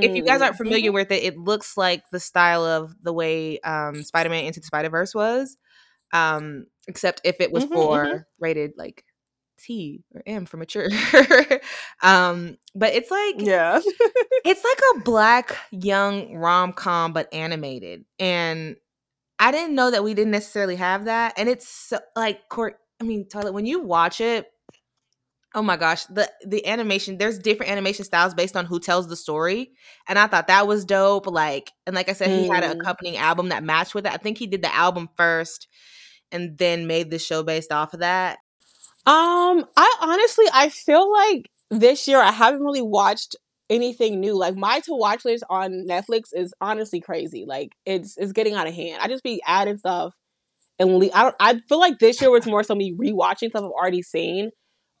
if you guys Mm. aren't familiar with it, it looks like the style of the way um Spider-Man Into the Spider-Verse was. Um, except if it was Mhm, for mhm. rated like T or M for mature. um, but it's like Yeah. it's like a black young rom-com but animated. And I didn't know that we didn't necessarily have that. And it's so, like court I mean, Tyler, when you watch it, oh my gosh, the the animation, there's different animation styles based on who tells the story. And I thought that was dope. Like, and like I said, he had an Mm. accompanying album that matched with it. I think he did the album first and then made the show based off of that. Um, I honestly I feel like this year I haven't really watched anything new. Like my to watch list on Netflix is honestly crazy. Like it's it's getting out of hand. I just be adding stuff and le- I don't I feel like this year was more so me rewatching stuff I've already seen.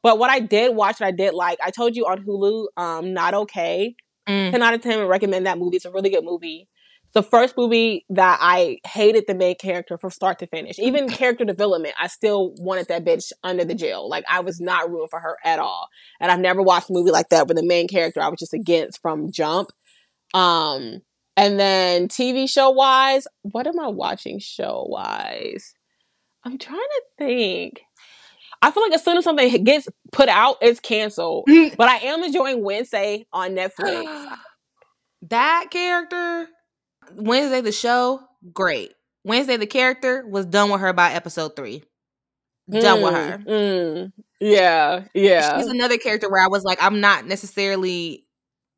But what I did watch, I did like, I told you on Hulu, um, Not Okay. Mm. 10 out of 10 would recommend that movie. It's a really good movie. The first movie that I hated the main character from start to finish. Even character development, I still wanted that bitch under the jail. Like I was not rooting for her at all. And I've never watched a movie like that where the main character I was just against from jump. Um and then TV show wise, what am I watching show wise? I'm trying to think. I feel like as soon as something gets put out, it's canceled. but I am enjoying Wednesday on Netflix. that character, Wednesday the show, great. Wednesday the character was done with her by episode three. Done with her. Mm, mm. Yeah, yeah. She's another character where I was like, I'm not necessarily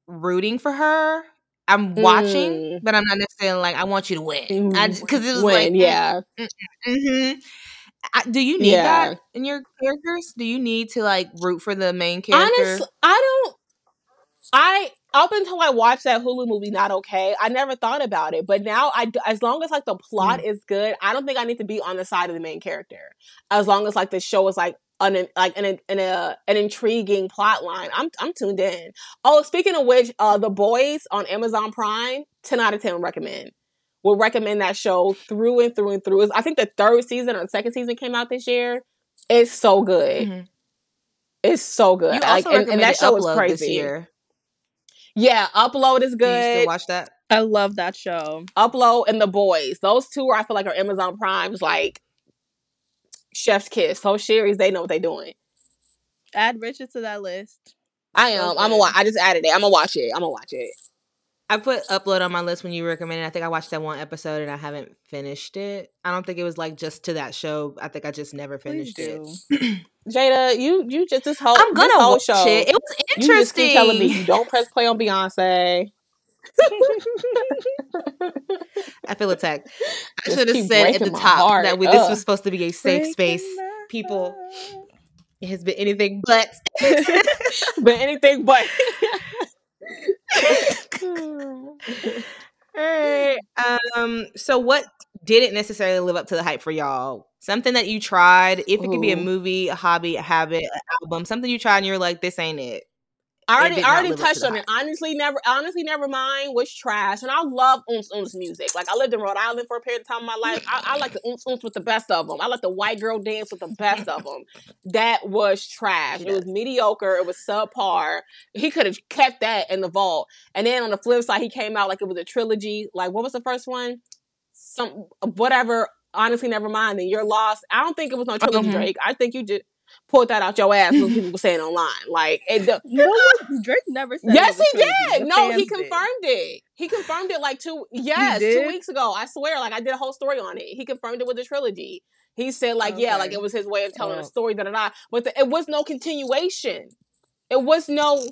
rooting for her. I'm watching, Mm. but I'm not necessarily like I want you to win. Because it was When, like, yeah. hmm I, do you need Yeah. that in your characters? Do you need to like root for the main character? Honestly, I don't. I up until I watched that Hulu movie, not okay. I never thought about it, but now I, as long as like the plot is good, I don't think I need to be on the side of the main character. As long as like the show is like an like an an, a, an intriguing plot line, I'm I'm tuned in. Oh, speaking of which, uh, the boys on Amazon Prime, ten out of ten recommend. Would recommend that show through and through and through. It's- I think the third season or the second season came out this year. It's so good. Mhm. It's so good. You Like, also and, and that show Upload crazy. this year. Yeah, Upload is Do you still good. watch that? I love that show. Upload and The Boys. Those two are I feel like are Amazon Prime's like Chef's Kiss. Whole series, they know what they're doing. Add Riches to that list. I So am. I'm gonna watch. I just added it. I'm gonna watch it. I'm gonna watch it. I put upload on my list when you recommended. I think I watched that one episode and I haven't finished it. I don't think it was like just to that show. I think I just never finished it. do. Jada, you you just this whole I'm gonna this whole watch show. it. It was You just keep interesting. telling me you don't press play on Beyonce. I feel attacked. I Just should have said at the top heart. that we, this was supposed to be a safe space. Breaking my People, it has been anything but. but anything but. Alright, Um. So, what didn't necessarily live up to the hype for y'all? Something that you tried. If it could be a movie, a hobby, a habit, an album, something you tried and you're like, this ain't it. I already, I already live up to touched on it. Honestly, never, honestly, never mind was trash. And I love oomph oomph music. Like I lived in Rhode Island for a period of time in my life. I, I like the oomph oomph with the best of them. I like the white girl dance with the best of them. That was trash. It was mediocre. It was subpar. He could have kept that in the vault. And then on the flip side, he came out like it was a trilogy. Like what was the first one? Some whatever. Honestly, never mind. Then you're lost. I don't think it was no trilogy, Mhm. Drake. I think you just pulled that out your ass. What people were saying online. Like it. the- No one, Drake never said. Yes, it was he trilogy. did. The No, fans he did. confirmed it. He confirmed it like two yes, two weeks ago. I swear, like I did a whole story on it. He confirmed it with the trilogy. He said like yeah, like it was his way of telling Oh. a story. Da da da. But the, it was no continuation. It was no.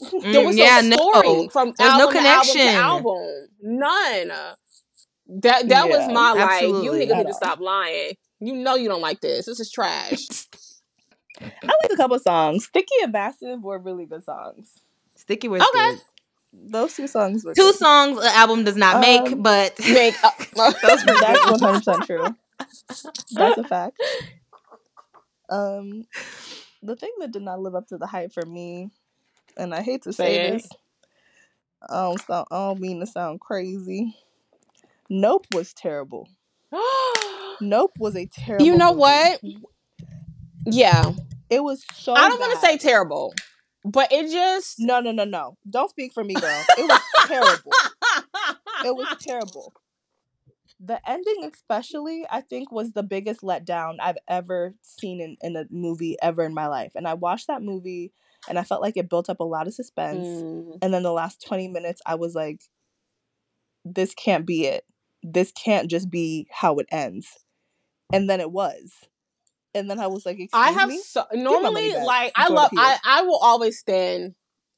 There Mm, was yeah, no story no. from There's no album to album to connection. album. None. That that was Yeah, my like. You absolutely. niggas need to stop lying. You know you don't like this. This is trash. I like a couple songs. Sticky and Massive were really good songs. Sticky was Okay. good. Those two songs were Two good. songs The album does not make, Um, but Make uh, Those were that's one hundred percent true. That's a fact. Um, the thing that did not live up to the hype for me, and I hate to say Say it. this, I don't sound, I don't mean to sound crazy. Nope was terrible. Nope was a terrible. you know movie. what? Yeah. It was so. I don't want to say terrible, but it just No, no, no, no. Don't speak for me, girl. It was terrible. It was terrible. The ending, especially, I think, was the biggest letdown I've ever seen in, in a movie ever in my life. And I watched that movie and I felt like it built up a lot of suspense. Mm. And then the last 20 minutes, I was like, this can't be it. This can't just be how it ends. And then it was. And then I was like, excuse I have me? so normally like I Jordan love Peele. I I will always stand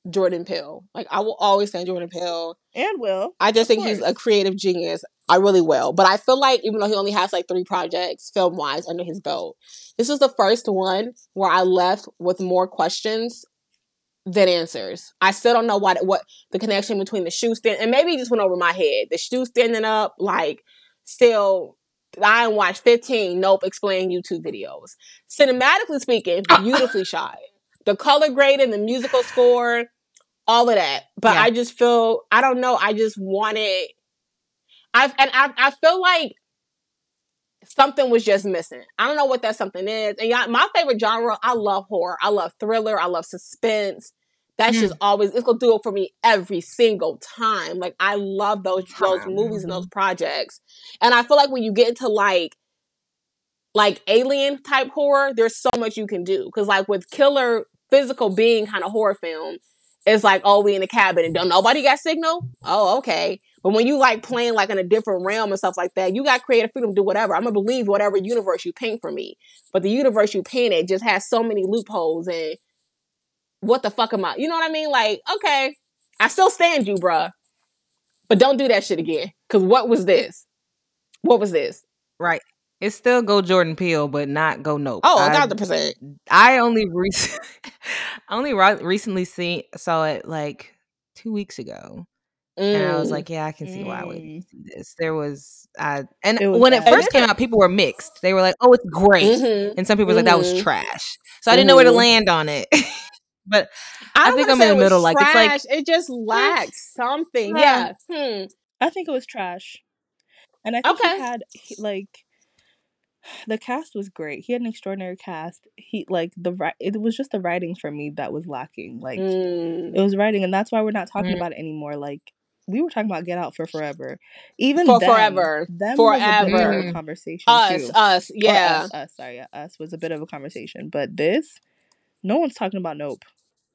Jordan Peele. Like I will always stand Jordan Peele. And Will. I just think he's a creative genius. I really will. But I feel like even though he only has like three projects film wise under his belt, this was the first one where I left with more questions than answers. I still don't know what what the connection between the shoe stand and maybe it just went over my head. The shoe standing up, like still I watched 15 Nope explain YouTube videos. Cinematically speaking, ah, ah. beautifully shot. the color grading, the musical score, all of that. But Yeah. I just feel I don't know. I just wanted. I and I I feel like something was just missing. I don't know what that something is. And y'all, my favorite genre, I love horror. I love thriller. I love suspense. That's Mm. just always it's gonna do it for me every single time. Like I love those those movies and those projects. And I feel like when you get into like like alien type horror, there's so much you can do. Cause like with killer physical being kind of horror film, it's like, oh, we in a cabin and don't nobody got signal. Oh, okay. But when you like playing like in a different realm and stuff like that, you got creative freedom to do whatever. I'm gonna believe whatever universe you paint for me. But the universe you painted just has so many loopholes and what the fuck am I? You know what I mean? Like, okay, I still stand you, bruh. But don't do that shit again. Cause what was this? What was this? Right. It's still go Jordan Peele, but not go Nope. Oh, I, thousand percent. I only re- only ri- recently see saw it like two weeks ago, and I was Mm. like, yeah, I can see why I would Mm. see this. There was, I and It was when it first came out, people were mixed. They were like, oh, it's great, Mhm. and some people were like, that was Mhm. trash. So I didn't know where to Mhm. land on it. but I, I think I'm in the it was middle, like, it's like- it just lacks something. Yeah. Yeah. Hmm. I think it was trash. And I think Okay. he had he, like the cast was great. He had an extraordinary cast. He like the ri- it was just the writing for me that was lacking. Like Mm. it was writing, and that's why we're not talking Mm. about it anymore. Like we were talking about Get Out for forever, even For them, forever. Them was a bit of Forever. a conversation Us, too. us, yeah. us, us, sorry, yeah, us was a bit of a conversation. But this, no one's talking about Nope.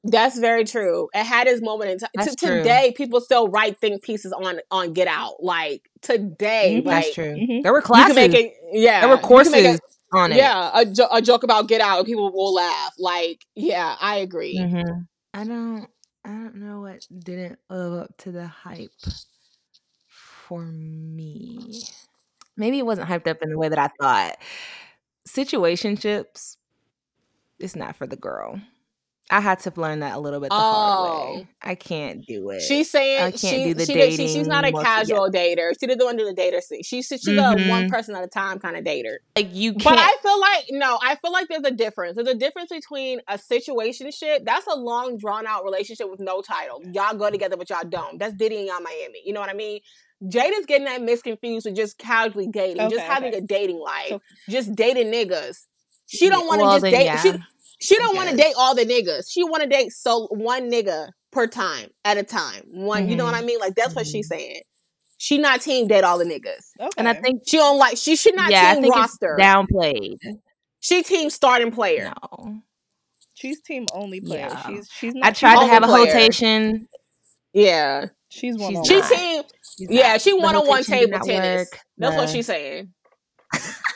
That's very true. It had its moment in time. That's To today, people still write think pieces on on Get Out. Like today, Mhm. like that's true. Mhm. There were you classes. make it. Yeah, there were you courses it- on it. Yeah, a, jo- a joke about Get Out, and people will laugh. Like, yeah, I agree. hmm I don't. I don't know what didn't live up to the hype for me. Maybe it wasn't hyped up in the way that I thought. Situationships, it's not for the girl. I had to learn that a little bit the hard Oh. way. I can't do it. She's saying I can't she, do the she, did- she she's not a dating casual dater. She didn't to do the dater thing. She's she's a one Mhm. person at a time kind of dater. like you But. I feel like no, I feel like there's a difference. There's a difference between a situation shit. That's a long drawn out relationship with no title. Y'all go together, but y'all don't. That's Diddy and Yung Miami. You know what I mean? Jada's getting that misconfused with just casually dating, just having okay. a dating life, So- just dating niggas. She don't want to Well, just date. yeah. She she don't want to date all the niggas. She want to date so one nigga per time at a time. One, you know what Mm-hmm. I mean? Like that's what she's saying. She not team date all the niggas. Okay. and I think, She don't like. She should not yeah, I team think roster. it's downplayed. She team starting player. No. she's team only player. Yeah. She's she's I tried to only have a player. rotation. Yeah. She's one She's on She team. She's Yeah, not. she one on one table tennis. work. That's what she's saying.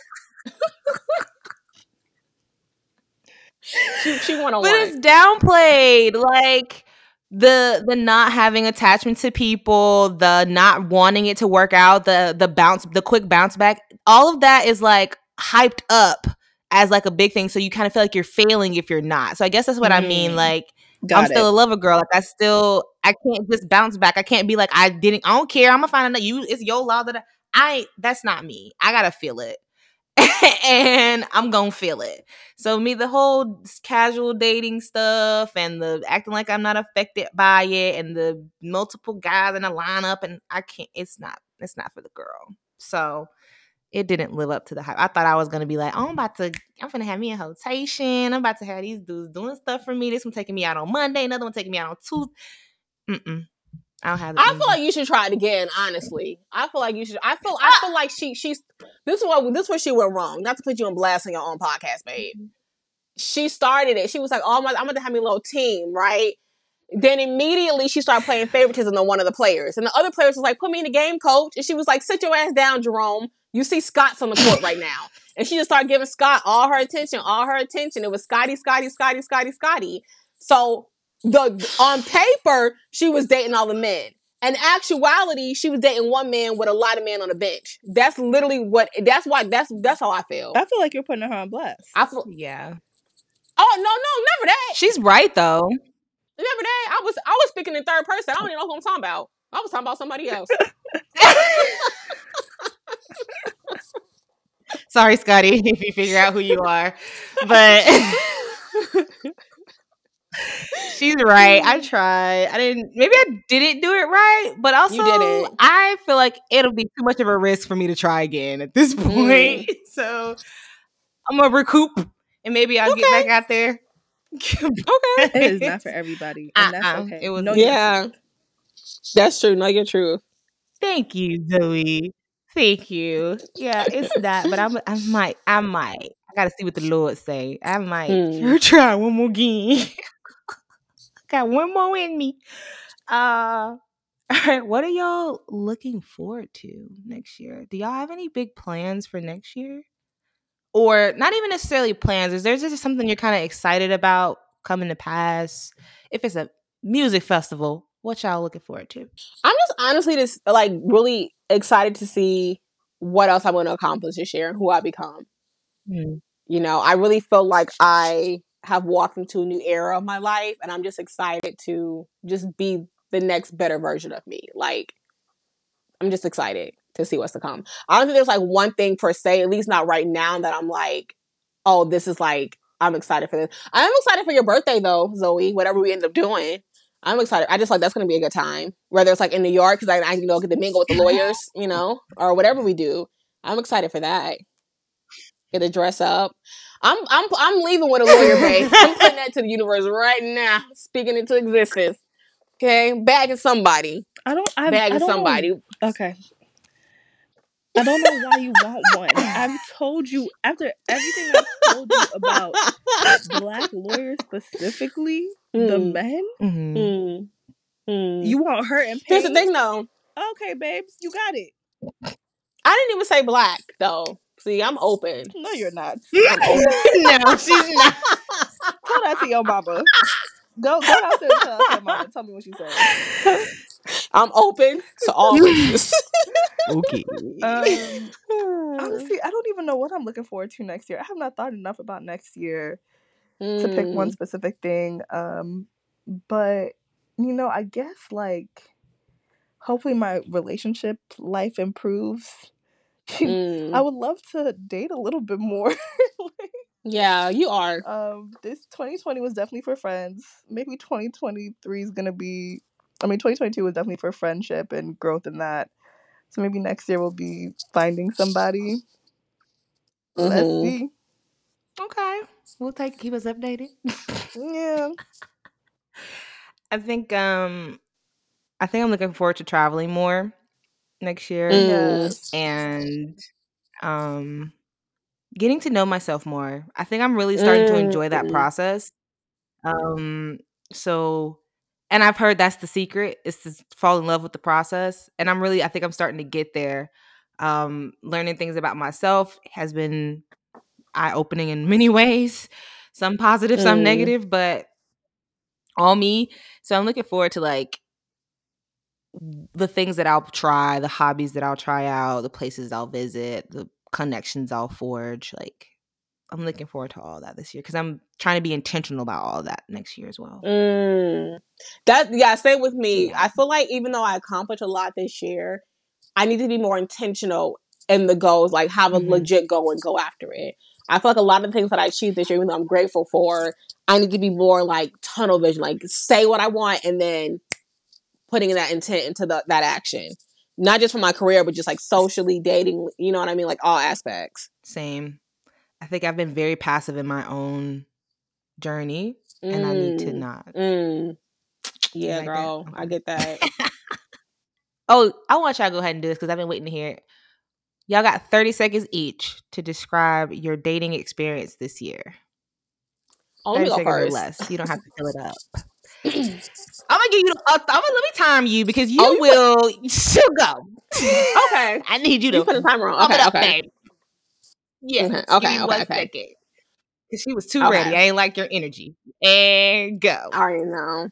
she she but it's downplayed like the the not having attachment to people the not wanting it to work out the the bounce the quick bounce back all of that is like hyped up as like a big thing so you kind of feel like you're failing if you're not so i guess that's what i mean Mm. like Got i'm it. still a lover girl like i still i can't just bounce back i can't be like i didn't i don't care i'm gonna find another. you it's your law that I, I that's not me i gotta feel it and I'm gonna feel it. So me, the whole casual dating stuff and the acting like I'm not affected by it, and the multiple guys in a lineup, and I can't. It's not. It's not for the girl. So it didn't live up to the hype. I thought I was gonna be like, oh, I'm about to, I'm gonna have me a rotation. I'm about to have these dudes doing stuff for me. This one taking me out on Monday, another one taking me out on Tuesday. Mm-mm. I don't have. I feel like you should try it again. Honestly, I feel like you should. I feel. I uh, feel like she. She's. This is what. This is where she went wrong. Not to put you on blast on your own podcast, babe. Mm-hmm. She started it. She was like, "Oh, I'm, I'm gonna have me a little team, right?" Then immediately she started playing favoritism on one of the players, and the other players was like, "Put me in the game, coach." And she was like, "Sit your ass down, Jerome. You see Scott's on the court right now." And she just started giving Scott all her attention, all her attention. It was Scotty, Scotty, Scotty, Scotty, Scotty. So the on paper she was dating all the men. In actuality, she was dating one man with a lot of men on the bench. That's literally what. That's why. That's that's how I feel. I feel like you're putting her on blast. I feel. yeah, Oh no, no, never that. she's right though. Never that. I was I was speaking in third person. I don't even know who I'm talking about. I was talking about somebody else. Sorry, Scotty, if you figure out who you are. But She's right. I tried. I didn't. Maybe I didn't do it right, but also didn't. I feel like it'll be too much of a risk for me to try again at this point. Mm. So I'm gonna recoup, and maybe I'll get back out there. Okay. It is not for everybody, and that's Uh-uh. okay. It was- No, Yeah. That's true. Know your truth. Thank you, Zoe. Thank you. Yeah, it's that, but I'm, I might, I might. I gotta see what the Lord say. I might Hmm. try one more again. Got one more in me. Uh, all right. What are y'all looking forward to next year? Do y'all have any big plans for next year? Or not even necessarily plans. Is there just something you're kind of excited about coming to pass? If it's a music festival, what y'all looking forward to? I'm just honestly just like really excited to see what else I'm going to accomplish this year and who I become. You know, I really feel like I have walked into a new era of my life and I'm just excited to just be the next better version of me. Like, I'm just excited to see what's to come. I don't think there's like one thing per se, at least not right now, that I'm like, oh, this is like, I'm excited for this. I'm excited for your birthday though, Zoe, whatever we end up doing. I'm excited. I just like that's going to be a good time. Whether it's like in New York, because I, I you know get to mingle with the lawyers, you know, or whatever we do. I'm excited for that. Get to dress up. I'm I'm I'm leaving with a lawyer, babe. I'm putting that to the universe right now, speaking into existence. Okay, bagging somebody, I don't. I, I bagging don't somebody. Okay. I don't know why you want one. I've told you after everything I've told you about black lawyers specifically, the Mm. men. Mhm. Mm. Mm. You want hurt and pain. Here's the thing, though. Okay, babes, you got it. I didn't even say black, though. See, I'm open. No, you're not. No, she's not. Tell that to your mama. Go, go out there and tell that to your mama. Tell me what she said. I'm open to all races. Okay. Um, honestly, I don't even know what I'm looking forward to next year. I have not thought enough about next year to pick Mm. one specific thing. Um, but you know, I guess like hopefully my relationship life improves. Mm. I would love to date a little bit more. Yeah, you are. um, this 2020 was definitely for friends. Maybe 2023 is gonna be. I mean, 2022 was definitely for friendship and growth in that. So maybe next year we'll be finding somebody. Let's Mhm. see. Okay. We'll take keep us updated. Yeah. I think um I think I'm looking forward to traveling more next year Mm. And um getting to know myself more. I think I'm really starting to enjoy that Mm. process. Um so and I've heard that's the secret is to fall in love with the process and I'm really I think I'm starting to get there. Um learning things about myself has been eye opening in many ways. Some positive, some Mm. negative, but all me. So I'm looking forward to like the things that I'll try, the hobbies that I'll try out, the places I'll visit, the connections I'll forge. Like I'm looking forward to all that this year because I'm trying to be intentional about all that next year as well. Mm. That yeah, same with me. I feel like even though I accomplished a lot this year, I need to be more intentional in the goals, like have a Mhm. legit goal and go after it. I feel like a lot of the things that I achieved this year, even though I'm grateful for, I need to be more like tunnel vision, like say what I want and then putting that intent into the, that action. Not just for my career, but just like socially dating, you know what I mean? Like all aspects. Same. I think I've been very passive in my own journey and I need to Mm, not. mm. Yeah, like girl. I get that. Oh, I want y'all to go ahead and do this because I've been waiting to hear it. Y'all got 30 seconds each to describe your dating experience this year. Oh, let me 30 go seconds or less. You don't have to fill it up. I'm gonna give you. The, uh, I'm gonna let me time you because you Oh, you will still go. Okay. I need you to You put the timer on. Okay, up, okay. babe. Yeah. Okay, Give okay, okay, one okay. Cause she was too Okay. ready. I ain't like your energy. And go. I already know.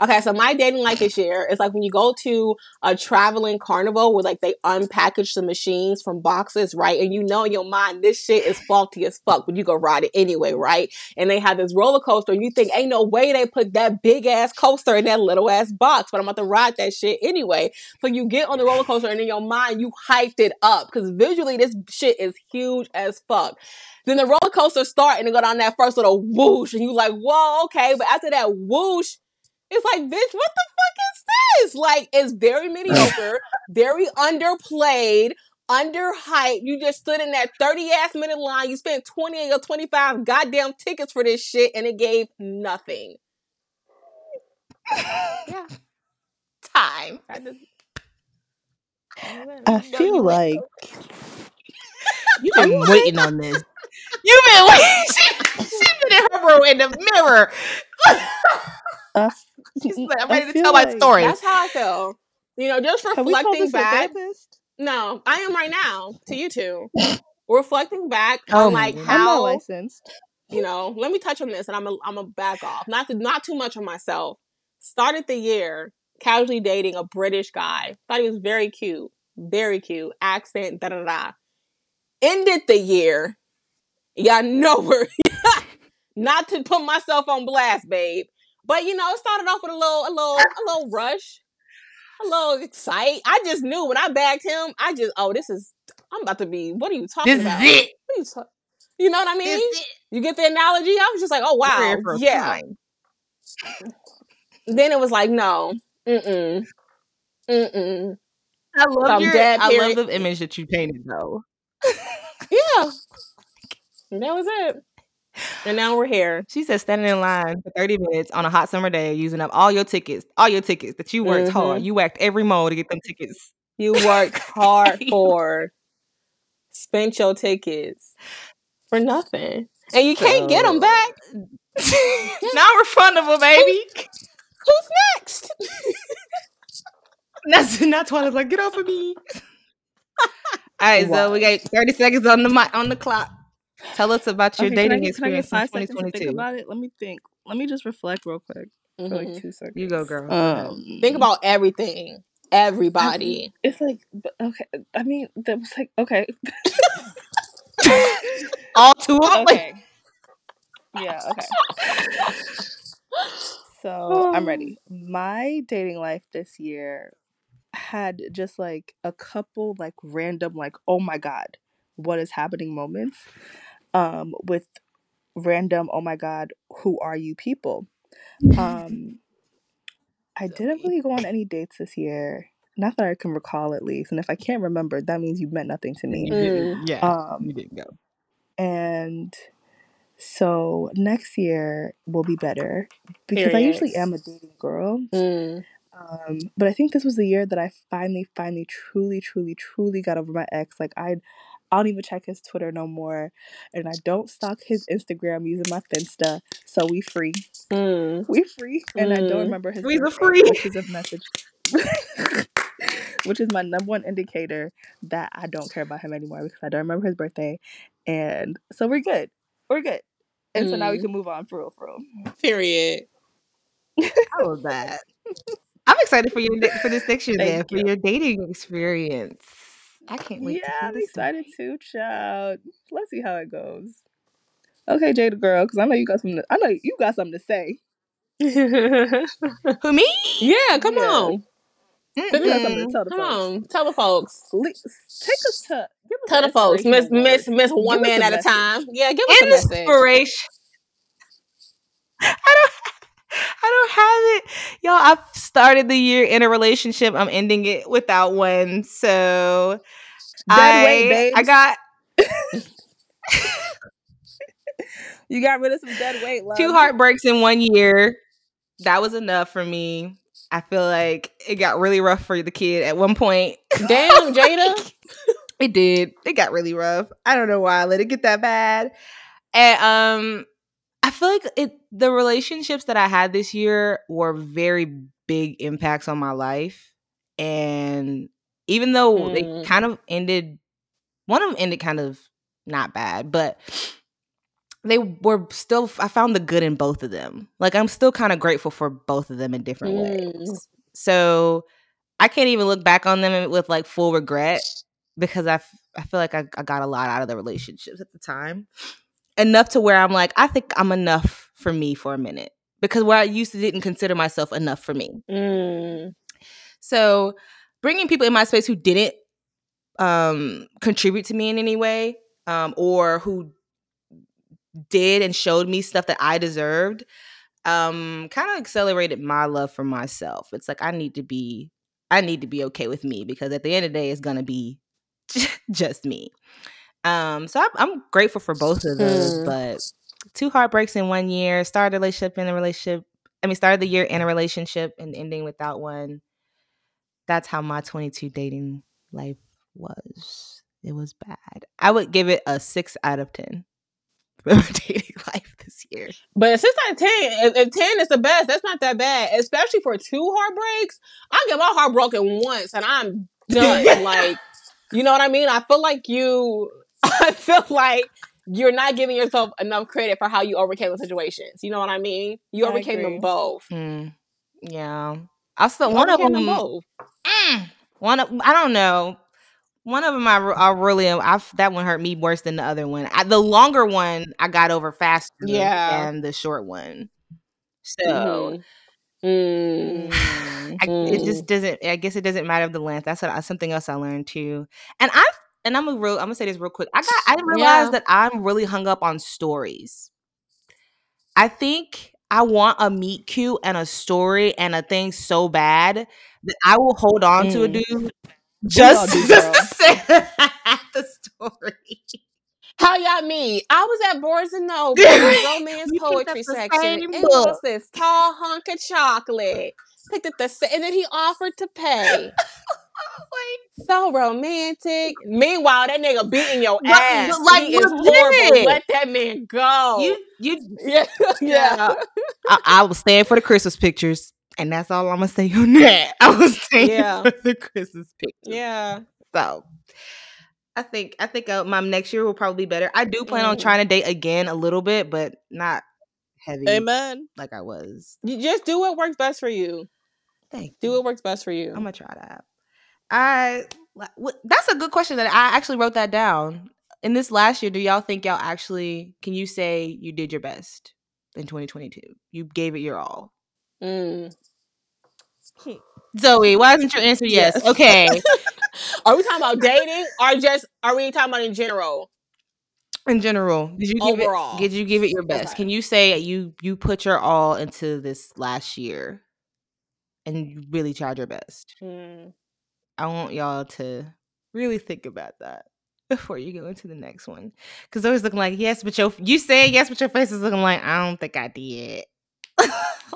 Okay, so my dating life this year is like when you go to a traveling carnival where like they unpackage the machines from boxes, right? And you know in your mind this shit is faulty as fuck, but you go ride it anyway, right? And they have this roller coaster, and you think ain't no way they put that big ass coaster in that little ass box, but I'm about to ride that shit anyway. So you get on the roller coaster, and in your mind you hyped it up because visually this shit is huge as fuck. Then the roller coaster start and it go down that first little whoosh, and you like, whoa, okay. But after that whoosh, it's like, bitch, what the fuck is this? Like, it's very mediocre, very underplayed, underhyped. You just stood in that 30 ass minute line. You spent 20 or 25 goddamn tickets for this shit, and it gave nothing. yeah. Time. I just. I feel like You've been waiting on this. You've been waiting. She, she been in her room in the mirror. Uh, I, She's like, I'm ready to feel tell my story. That's how I feel. You know, just Can we call reflecting back. therapist? No, I am right now to you two. Reflecting back Oh on like goodness. I'm not how licensed. you know. Let me touch on this, and I'm a, I'm a back off. Not to, not too much on myself. Started the year casually dating a British guy. Thought he was very cute, very cute. Accent, da da da. Ended the year. Yeah, nowhere. not to put myself on blast, babe. But you know, it started off with a little, a little, a little rush, a little excite. I just knew when I bagged him. I just, oh, this is. I'm about to be. What are you talking This is about? it. What are you, ta- you know what I mean? This is it. You get the analogy? I was just like, oh wow, here for a yeah. Then it was like, no, mm mm, mm mm. I love your. I love the image that you painted though. Yeah, and that was it. And now we're here. She said standing in line for 30 minutes on a hot summer day, using up all your tickets, all your tickets that you worked hard. Mhm. You whacked every mole to get them tickets. You worked hard for, spent your tickets for nothing, and you can't get them back. Non-refundable, baby. Who's next? That's not Twilight. Like, get off of me. All right, so we got 30 seconds on the on the clock. Tell us about your Okay, dating get- can I get experience in five think 2022. about it? Let me think. Let me just reflect real quick for Mhm. like two seconds. You go, girl. Go. Um, Think about everything, everybody. It's like okay. I mean, that was like okay. all two of them. Like, okay. Yeah. Okay. So I'm ready. My dating life this year had just like a couple like random like oh my god what is happening moments um with random oh my god who are you people um I didn't really go on any dates this year not that I can recall at least and if I can't remember that means you meant nothing to you me didn't. Yeah, um you didn't go. and so next year will be better because I usually am a dating girl. Mm. Um, but I think this was the year that I finally, finally, truly, truly, truly got over my ex. Like I, I don't even check his Twitter no more, and I don't stalk his Instagram using my Finsta. So we free, Mm. we free, and I don't Mm. remember his We the birthday, free. which is a message. which is my number one indicator that I don't care about him anymore because I don't remember his birthday, and so we're good, we're good, and so now we Mm. can move on for real, for real. Period. I love that. I'm excited for your da- for this next year, then, Thank for your dating experience. I can't wait Yeah, I'm excited story. too, child. Let's see how it goes. Okay, Jada girl, because I know you got something. To, I know you got something to say. Who me? yeah, come Yeah. on. You got something to Mm-mm. tell Come on. Tell the folks. Le- take us to give us Tell the folks. Miss Miss. Miss one man at a time. Yeah, give us a message. Inspiration. I don't. I don't have it, y'all. I've started the year in a relationship. I'm ending it without one. So weight, I I got You got rid of some dead weight, love. two heartbreaks in one year. That was enough for me. I feel like it got really rough for the kid at one point. Damn, Jada. It did. It got really rough. I don't know why I let it get that bad. And um I feel like it the relationships that I had this year were very big impacts on my life. And even though they Mm. kind of ended one of them ended kind of not bad, but they were still I found the good in both of them. Like I'm still kind of grateful for both of them in different Mm. ways. So I can't even look back on them with like full regret because I, f- I feel like I, I got a lot out of the relationships at the time. Enough to where I'm like, I think I'm enough for me for a minute. Because where I used to didn't consider myself enough for me. Mm. So bringing people in my space who didn't um, contribute to me in any way, um, or who did and showed me stuff that I deserved, um, kind of accelerated my love for myself. It's like I need to be, I need to be okay with me because at the end of the day, it's gonna be just me. Um, so I'm, I'm grateful for both of those, Hmm. but two heartbreaks in one year, started a relationship in a relationship. I mean, started the year in a relationship and ending without one. That's how my 22 dating life was. It was bad. I would give it a six out of 10 for my dating life this year. But a six out of ten, if, if ten is the best, that's not that bad. Especially for two heartbreaks. I get my heart broken once and I'm done. like, you know what I mean? I feel like you. I feel like you're not giving yourself enough credit for how you overcame the situations. You know what I mean? You I overcame agree. them both. Mm, yeah. I still You one of overcame them. both. Mm, one of I don't know. One of them I, I really I that one hurt me worse than the other one. I, the longer one I got over faster Yeah. than the short one. So Mhm. Mm. Mm. I, it just doesn't. I guess it doesn't matter the length. That's what, something else I learned too. And I and I'm a real. I'm gonna say this real quick. I got. I realized Yeah. that I'm really hung up on stories. I think I want a meet cute and a story and a thing so bad that I will hold on to a Mm. dude just, do, just to say the story. How y'all meet? I was at Barnes and Noble, romance We picked up poetry section. and was this tall hunk of chocolate. Picked up the and then he offered to pay. So romantic. Meanwhile, that nigga beating your ass. like, he is horrible. Let that man go. you, you, yeah, yeah. I, I was staying for the Christmas pictures, and that's all I'm gonna say on that. I was staying Yeah. for the Christmas pictures. Yeah. So, I think I think uh, my next year will probably be better. I do plan on Mm. trying to date again a little bit, but not heavy Amen. like I was. You just do what works best for you. Thank Do you. what works best for you. I'm gonna try that. I that's a good question that I actually wrote that down. In this last year, do y'all think y'all actually can you say you did your best in 2022? You gave it your all. Mm. Zoe, why isn't your answer yes? Yes. Okay. Are we talking about dating or just are we talking about in general? In general, did you give Overall. it did you give it your best? Okay. Can you say you you put your all into this last year and you really tried your best? Mm. I want y'all to really think about that before you go into the next one. Cause always looking like yes, but your you say yes, but your face is looking like I don't think I did.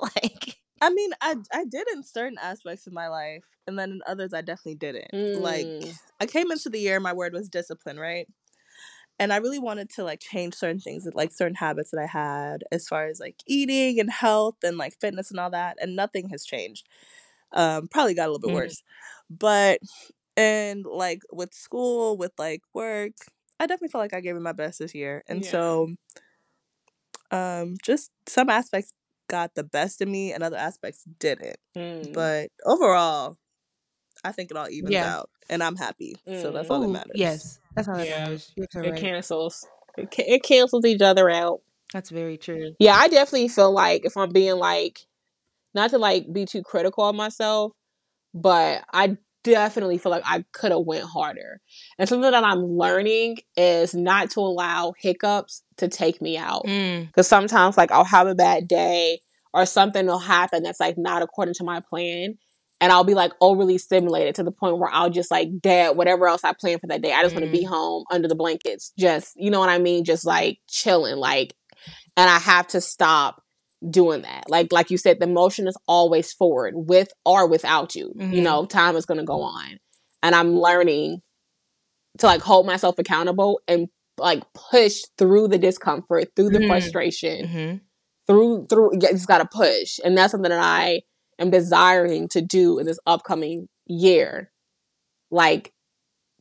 like I mean, I I did in certain aspects of my life, and then in others I definitely didn't. Like Mm. I came into the year, my word was discipline, right? And I really wanted to like change certain things, like certain habits that I had, as far as like eating and health and like fitness and all that, and nothing has changed. Um, probably got a little bit Mhm. worse, but and like with school, with like work, I definitely felt like I gave it my best this year, and Yeah. so um, just some aspects got the best of me, and other aspects didn't. Mm. But overall, I think it all evens Yeah. out, and I'm happy. So that's all that matters. yes, that's all that Yeah. matters. You're It correct. cancels. It, ca- it cancels each other out. That's very true. Yeah, I definitely feel like if I'm being like, not to like be too critical of myself, but I definitely feel like I could have went harder. And something that I'm learning is not to allow hiccups to take me out. Mm, Because sometimes, like, I'll have a bad day or something will happen that's like not according to my plan. And I'll be like overly stimulated to the point where I'll just like, dad, whatever else I planned for that day, I just want to be home under the blankets. Just, you know what I mean? Just like chilling. Like, and I have to stop doing that. Like, like you said, the motion is always forward with or without you. You Mhm. know, time is going to go on. And I'm learning to like hold myself accountable and like push through the discomfort, through the Mm. frustration, hmm through through. You just got to push, and that's something that I am desiring to do in this upcoming year, like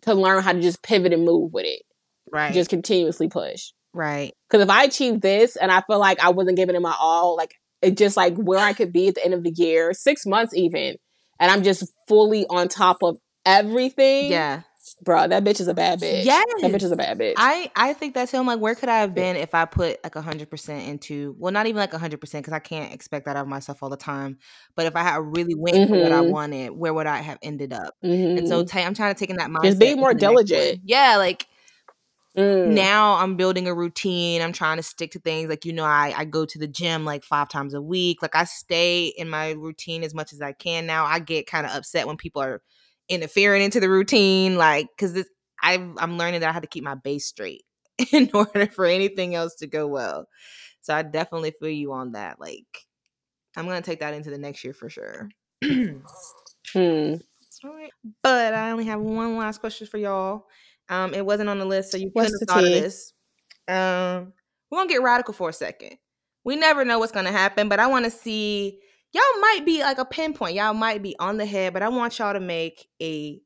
to learn how to just pivot and move with it, Right. just continuously push. Right. Because if I achieve this and I feel like I wasn't giving it my all, like it just like where I could be at the end of the year, six months even, and I'm just fully on top of everything. Yeah. bro, that bitch is a bad bitch. Yes. that bitch is a bad bitch. I I think that's him. Like, where could I have been if I put like hundred percent into? Well, not even like hundred percent because I can't expect that of myself all the time. But if I had really went for what I Mhm. wanted, where would I have ended up? And so Mhm. ta- I'm trying to take in that mindset. Just be more into the next one. diligent. Yeah, like Mm. now I'm building a routine. I'm trying to stick to things. Like, you know, I, I go to the gym like five times a week. Like I stay in my routine as much as I can now. I get kind of upset when people are interfering into the routine. Like, cause this I've I'm learning that I have to keep my base straight in order for anything else to go well. So I definitely feel you on that. Like I'm gonna take that into the next year for sure. Hmm. All right. But I only have one last question for y'all. Um, it wasn't on the list, so you What's couldn't have the thought of this. Um, we're gonna get radical for a second. We never know what's gonna happen, but I want to see y'all might be like a pinpoint. Y'all might be on the head, but I want y'all to make a.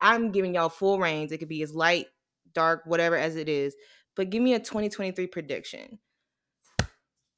I'm giving y'all full reins. It could be as light, dark, whatever as it is. But give me a 2023 prediction.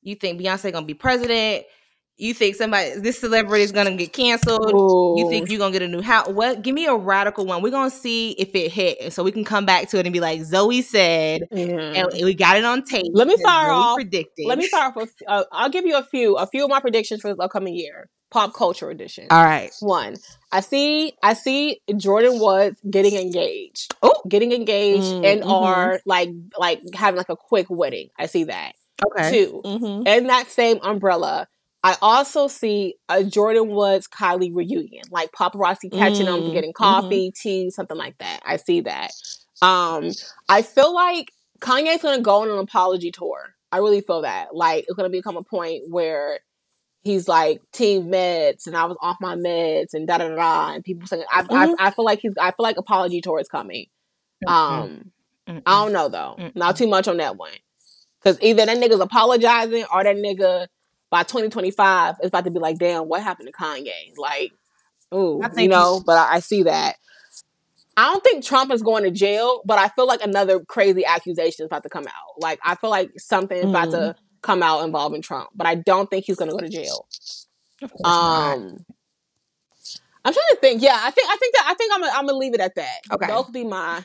You think Beyonce gonna be president? You think somebody this celebrity is gonna get canceled? You think you're gonna get a new house? What? Give me a radical one. We're gonna see if it hit, and so we can come back to it and be like, Zoe said, Yeah. and we got it on tape. Let me fire off- Predicted. Let me start off. Uh, I'll give you a few. A few of my predictions for this upcoming year. Pop culture edition. All right. One, I see. I see Jordyn Woods getting engaged. Oh. getting engaged Mm, and mhm. or like like having like a quick wedding. I see that. Okay. Two, Mm-hmm. in that same umbrella, I also see a Jordyn Woods Kylie reunion, like paparazzi catching them Mm, getting coffee, tea, something like that. I see that. Um, I feel like Kanye's gonna go on an apology tour. I really feel that. Like it's gonna become a point where he's like team meds and I was off my meds and da da da da and people saying I, Mhm. I I feel like he's I feel like apology tour is coming. Um Mm-mm. I don't know though. Mm-mm. Not too much on that one. Cause either that nigga's apologizing or that nigga by 2025 it's about to be like, damn, what happened to Kanye? Like, ooh, you know, but I, I see that. I don't think Trump is going to jail, but I feel like another crazy accusation is about to come out. Like, I feel like something is about to come out involving Trump, but I don't think he's going to go to jail. Of course not. Um, I'm trying to think. Yeah, I think I think that I think I'm gonna, I'm gonna leave it at that. Okay. those be my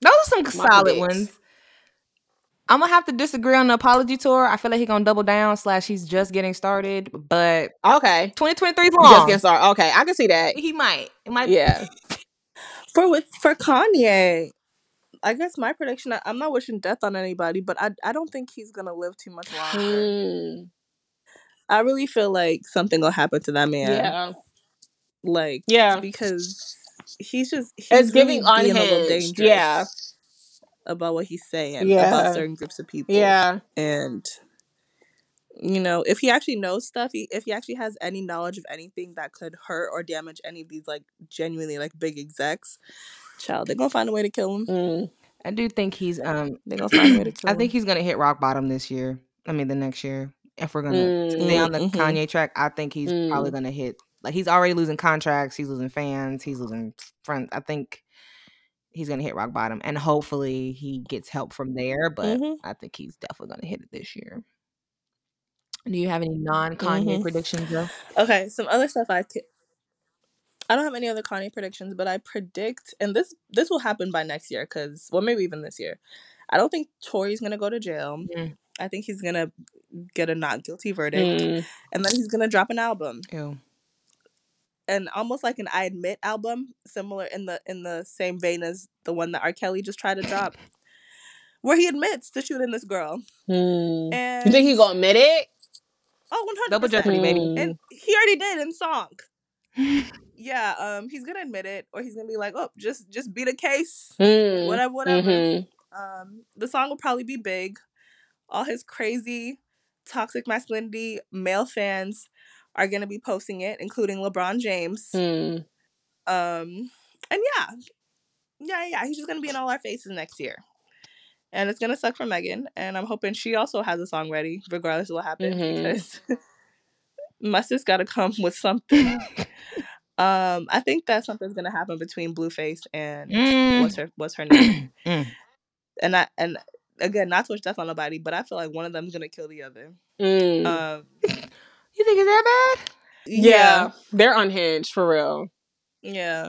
Those are some my solid predicts. ones. I'm gonna have to disagree on the apology tour. I feel like he's gonna double down. Slash, he's just getting started, but okay. 2023 is Just long. getting started. Okay, I can see that. He might. It might. Yeah. For with for Kanye, I guess my prediction. I, I'm not wishing death on anybody, but I I don't think he's gonna live too much longer. Hmm. I really feel like something will happen to that man. Yeah. Like Yeah. because he's just he's It's really giving being a little dangerous Yeah. About what he's saying Yeah. about certain groups of people. Yeah. and you know if he actually knows stuff he, if he actually has any knowledge of anything that could hurt or damage any of these like genuinely like big execs child they're gonna find a way to kill him Mm. I do think he's. Um. they're gonna find a way to kill I him think he's gonna hit rock bottom this year. I mean, the next year. If we're gonna stay Mm. on the Mhm. Kanye track, I think he's probably Mm. gonna hit. Like he's already losing contracts. He's losing fans. He's losing friends. I think he's gonna hit rock bottom, and hopefully he gets help from there. But Mhm. I think he's definitely gonna hit it this year. Do you have any non Kanye Mhm. predictions, though? okay some other stuff i could i don't have any other kanye predictions but i predict and this this will happen by next year because well maybe even this year i don't think Tory's gonna go to jail Mm. i think he's gonna get a not guilty verdict Mm. and then he's gonna drop an album Ew. And almost like an I admit album, similar in the in the same vein as the one that R. Kelly just tried to drop, where he admits to shooting this girl. Mm. And You think he's gonna admit it? oh, one hundred Double jeopardy, baby. Mm. and he already did in song. Yeah, um, he's gonna admit it, or he's gonna be like, "Oh, just just beat a case, Mm. whatever, whatever." Mhm. Um, the song will probably be big. All his crazy, toxic masculinity male fans are gonna be posting it, including LeBron James. Mm. Um, and yeah, yeah, yeah, he's just gonna be in all our faces next year, and it's gonna suck for Megan. And I'm hoping she also has a song ready, regardless of what happens, Mhm. because my sis got to come with something. um, I think that something's gonna happen between Blueface and Mm. what's her what's her name, Mm. and I and again, not to wish death on nobody, but I feel like one of them's gonna kill the other. Mm. Um, You think it's that bad? yeah. they're unhinged for real. yeah.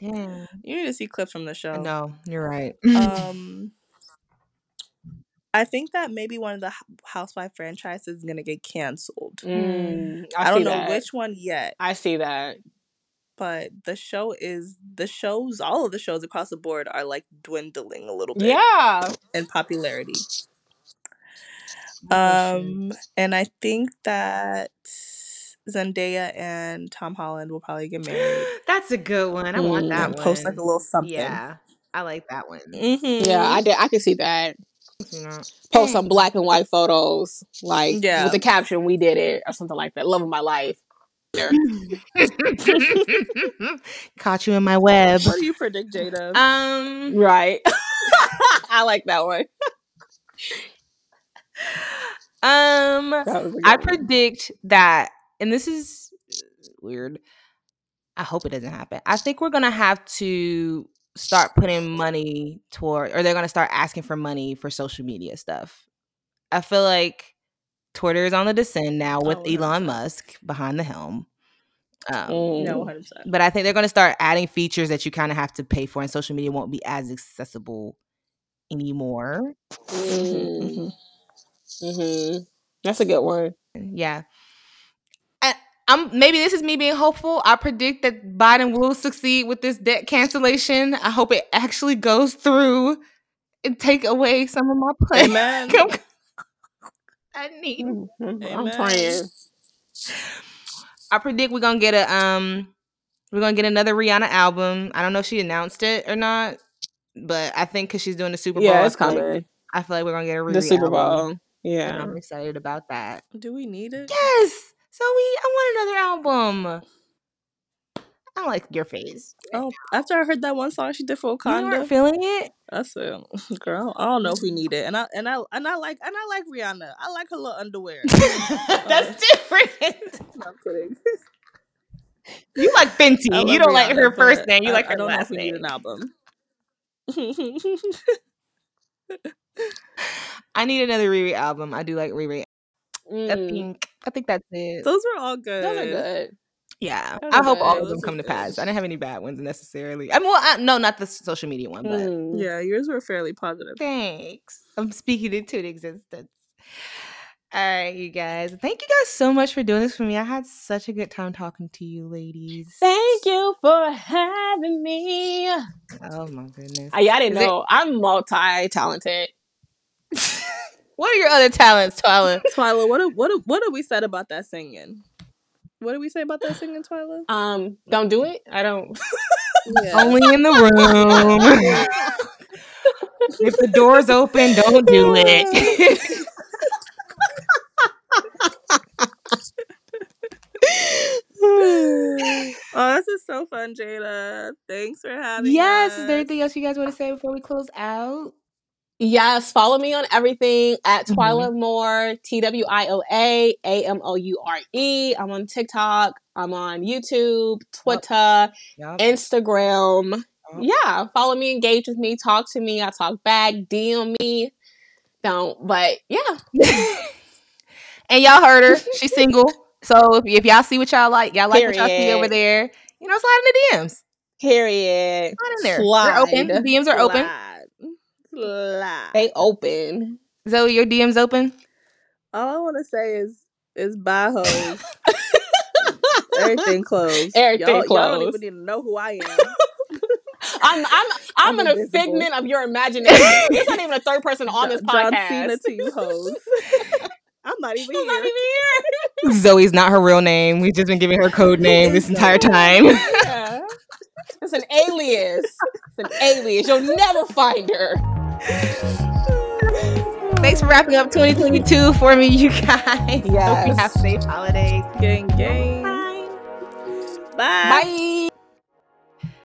Damn. You need to see clips from the show. No, you're right. Um, I think that maybe one of the Housewife franchises is gonna get canceled. Mm. I, I, don't know that. which one yet, I see that. but the show is the shows. All of the shows across the board are like dwindling a little bit Yeah. in popularity. Um, and I think that Zendaya and Tom Holland will probably get married That's a good one. I want Mm. that and one. post like a little something. Yeah, I like that one. Mm-hmm. Yeah, I did. I can see that. You know. Post some black and white photos, like Yeah. with the caption "We did it" or something like that. Love of my life. Caught you in my web. What do you predict, Jada? Um, Right. I like that one. um, That was a I one. predict that, and this is weird. I hope it doesn't happen. I think we're gonna have to start putting money toward, or they're gonna start asking for money for social media stuff. I feel like Twitter is on the descend now with Oh, Elon Musk behind the helm. Um, Mm. no, one hundred percent. but I think they're going to start adding features that you kind of have to pay for, and social media won't be as accessible anymore. Mm. Hmm That's a good one. Yeah. I, I'm maybe this is me being hopeful. I predict that Biden will succeed with this debt cancellation. I hope it actually goes through and take away some of my play. Amen. I need. I'm Amen. praying. I predict we're gonna get a um, we're gonna get another Rihanna album. I don't know if she announced it or not, but I think because she's doing the Super Bowl, Yeah, I it's feel like- coming. I feel like we're gonna get a Riri The Super album, Bowl. Yeah. I'm excited about that. Do we need it? Yes, so we I want another album. I don't like your face. Oh, after I heard that one song she did for You Wakanda, aren't feeling it. I said, "Girl, I don't know if we need it." And I and I and I like and I like Rihanna. I like her little underwear. That's uh, different. No, I'm kidding. You like Fenty. You don't like her first name. You I- like I her don't know if last we need name. an album. I need another Riri album. I do like Riri. I Mm. think I think that's it. Those were all good. Those are good. Yeah, Those I are hope all of them Those come are to pass. I didn't have any bad ones necessarily. I mean, well, I, no, not the social media one, but Mm. Yeah, yours were fairly positive. thanks. I'm speaking into an existence. All right, you guys. Thank you guys so much for doing this for me. I had such a good time talking to you, ladies. Thank you for having me. Oh my goodness. I, I didn't Is it- know. I'm multi talented. what are your other talents, Twyla? Twyla, what have- what have- what have we said about that singing? What did we say about that singing, Twyla? Um, don't do it. I don't. Yeah. Only in the room. if the door's open, don't do it. Oh, this is so fun, Jada. Thanks for having me. yes. us. Is there anything else you guys want to say before we close out? Yes, follow me on everything at Mhm. Twyla Moore, T W I L A A M O U R E. I'm on TikTok. I'm on YouTube, Twitter, Yup. Instagram. Yup. Yeah, follow me, engage with me, talk to me. I talk back, DM me. Don't, but yeah. and y'all heard her. She's single. So if, if y'all see what y'all like, y'all like what y'all see over there, you know, slide in the DMs. Period. Slide in there. They're open. The Slide. DMs are open. Slide. Slide. They open. Zoe, your DMs open? All I want to say is is bye hoes. Everything closed. Everything y'all, Y'all don't even need to know who I am. I'm I'm I'm, I'm an invisible. figment of your imagination. There's not even a third person on this podcast. John. Cena to you hoes. I'm not even I'm here. not even here. Zoe's not her real name. We've just been giving her code name this entire time. Yeah. It's an alias. It's an alias. You'll never find her. Thanks for wrapping up 2022 for me, you guys. Hope you Yes. have safe holidays. Gang, gang. Bye. Bye. Bye.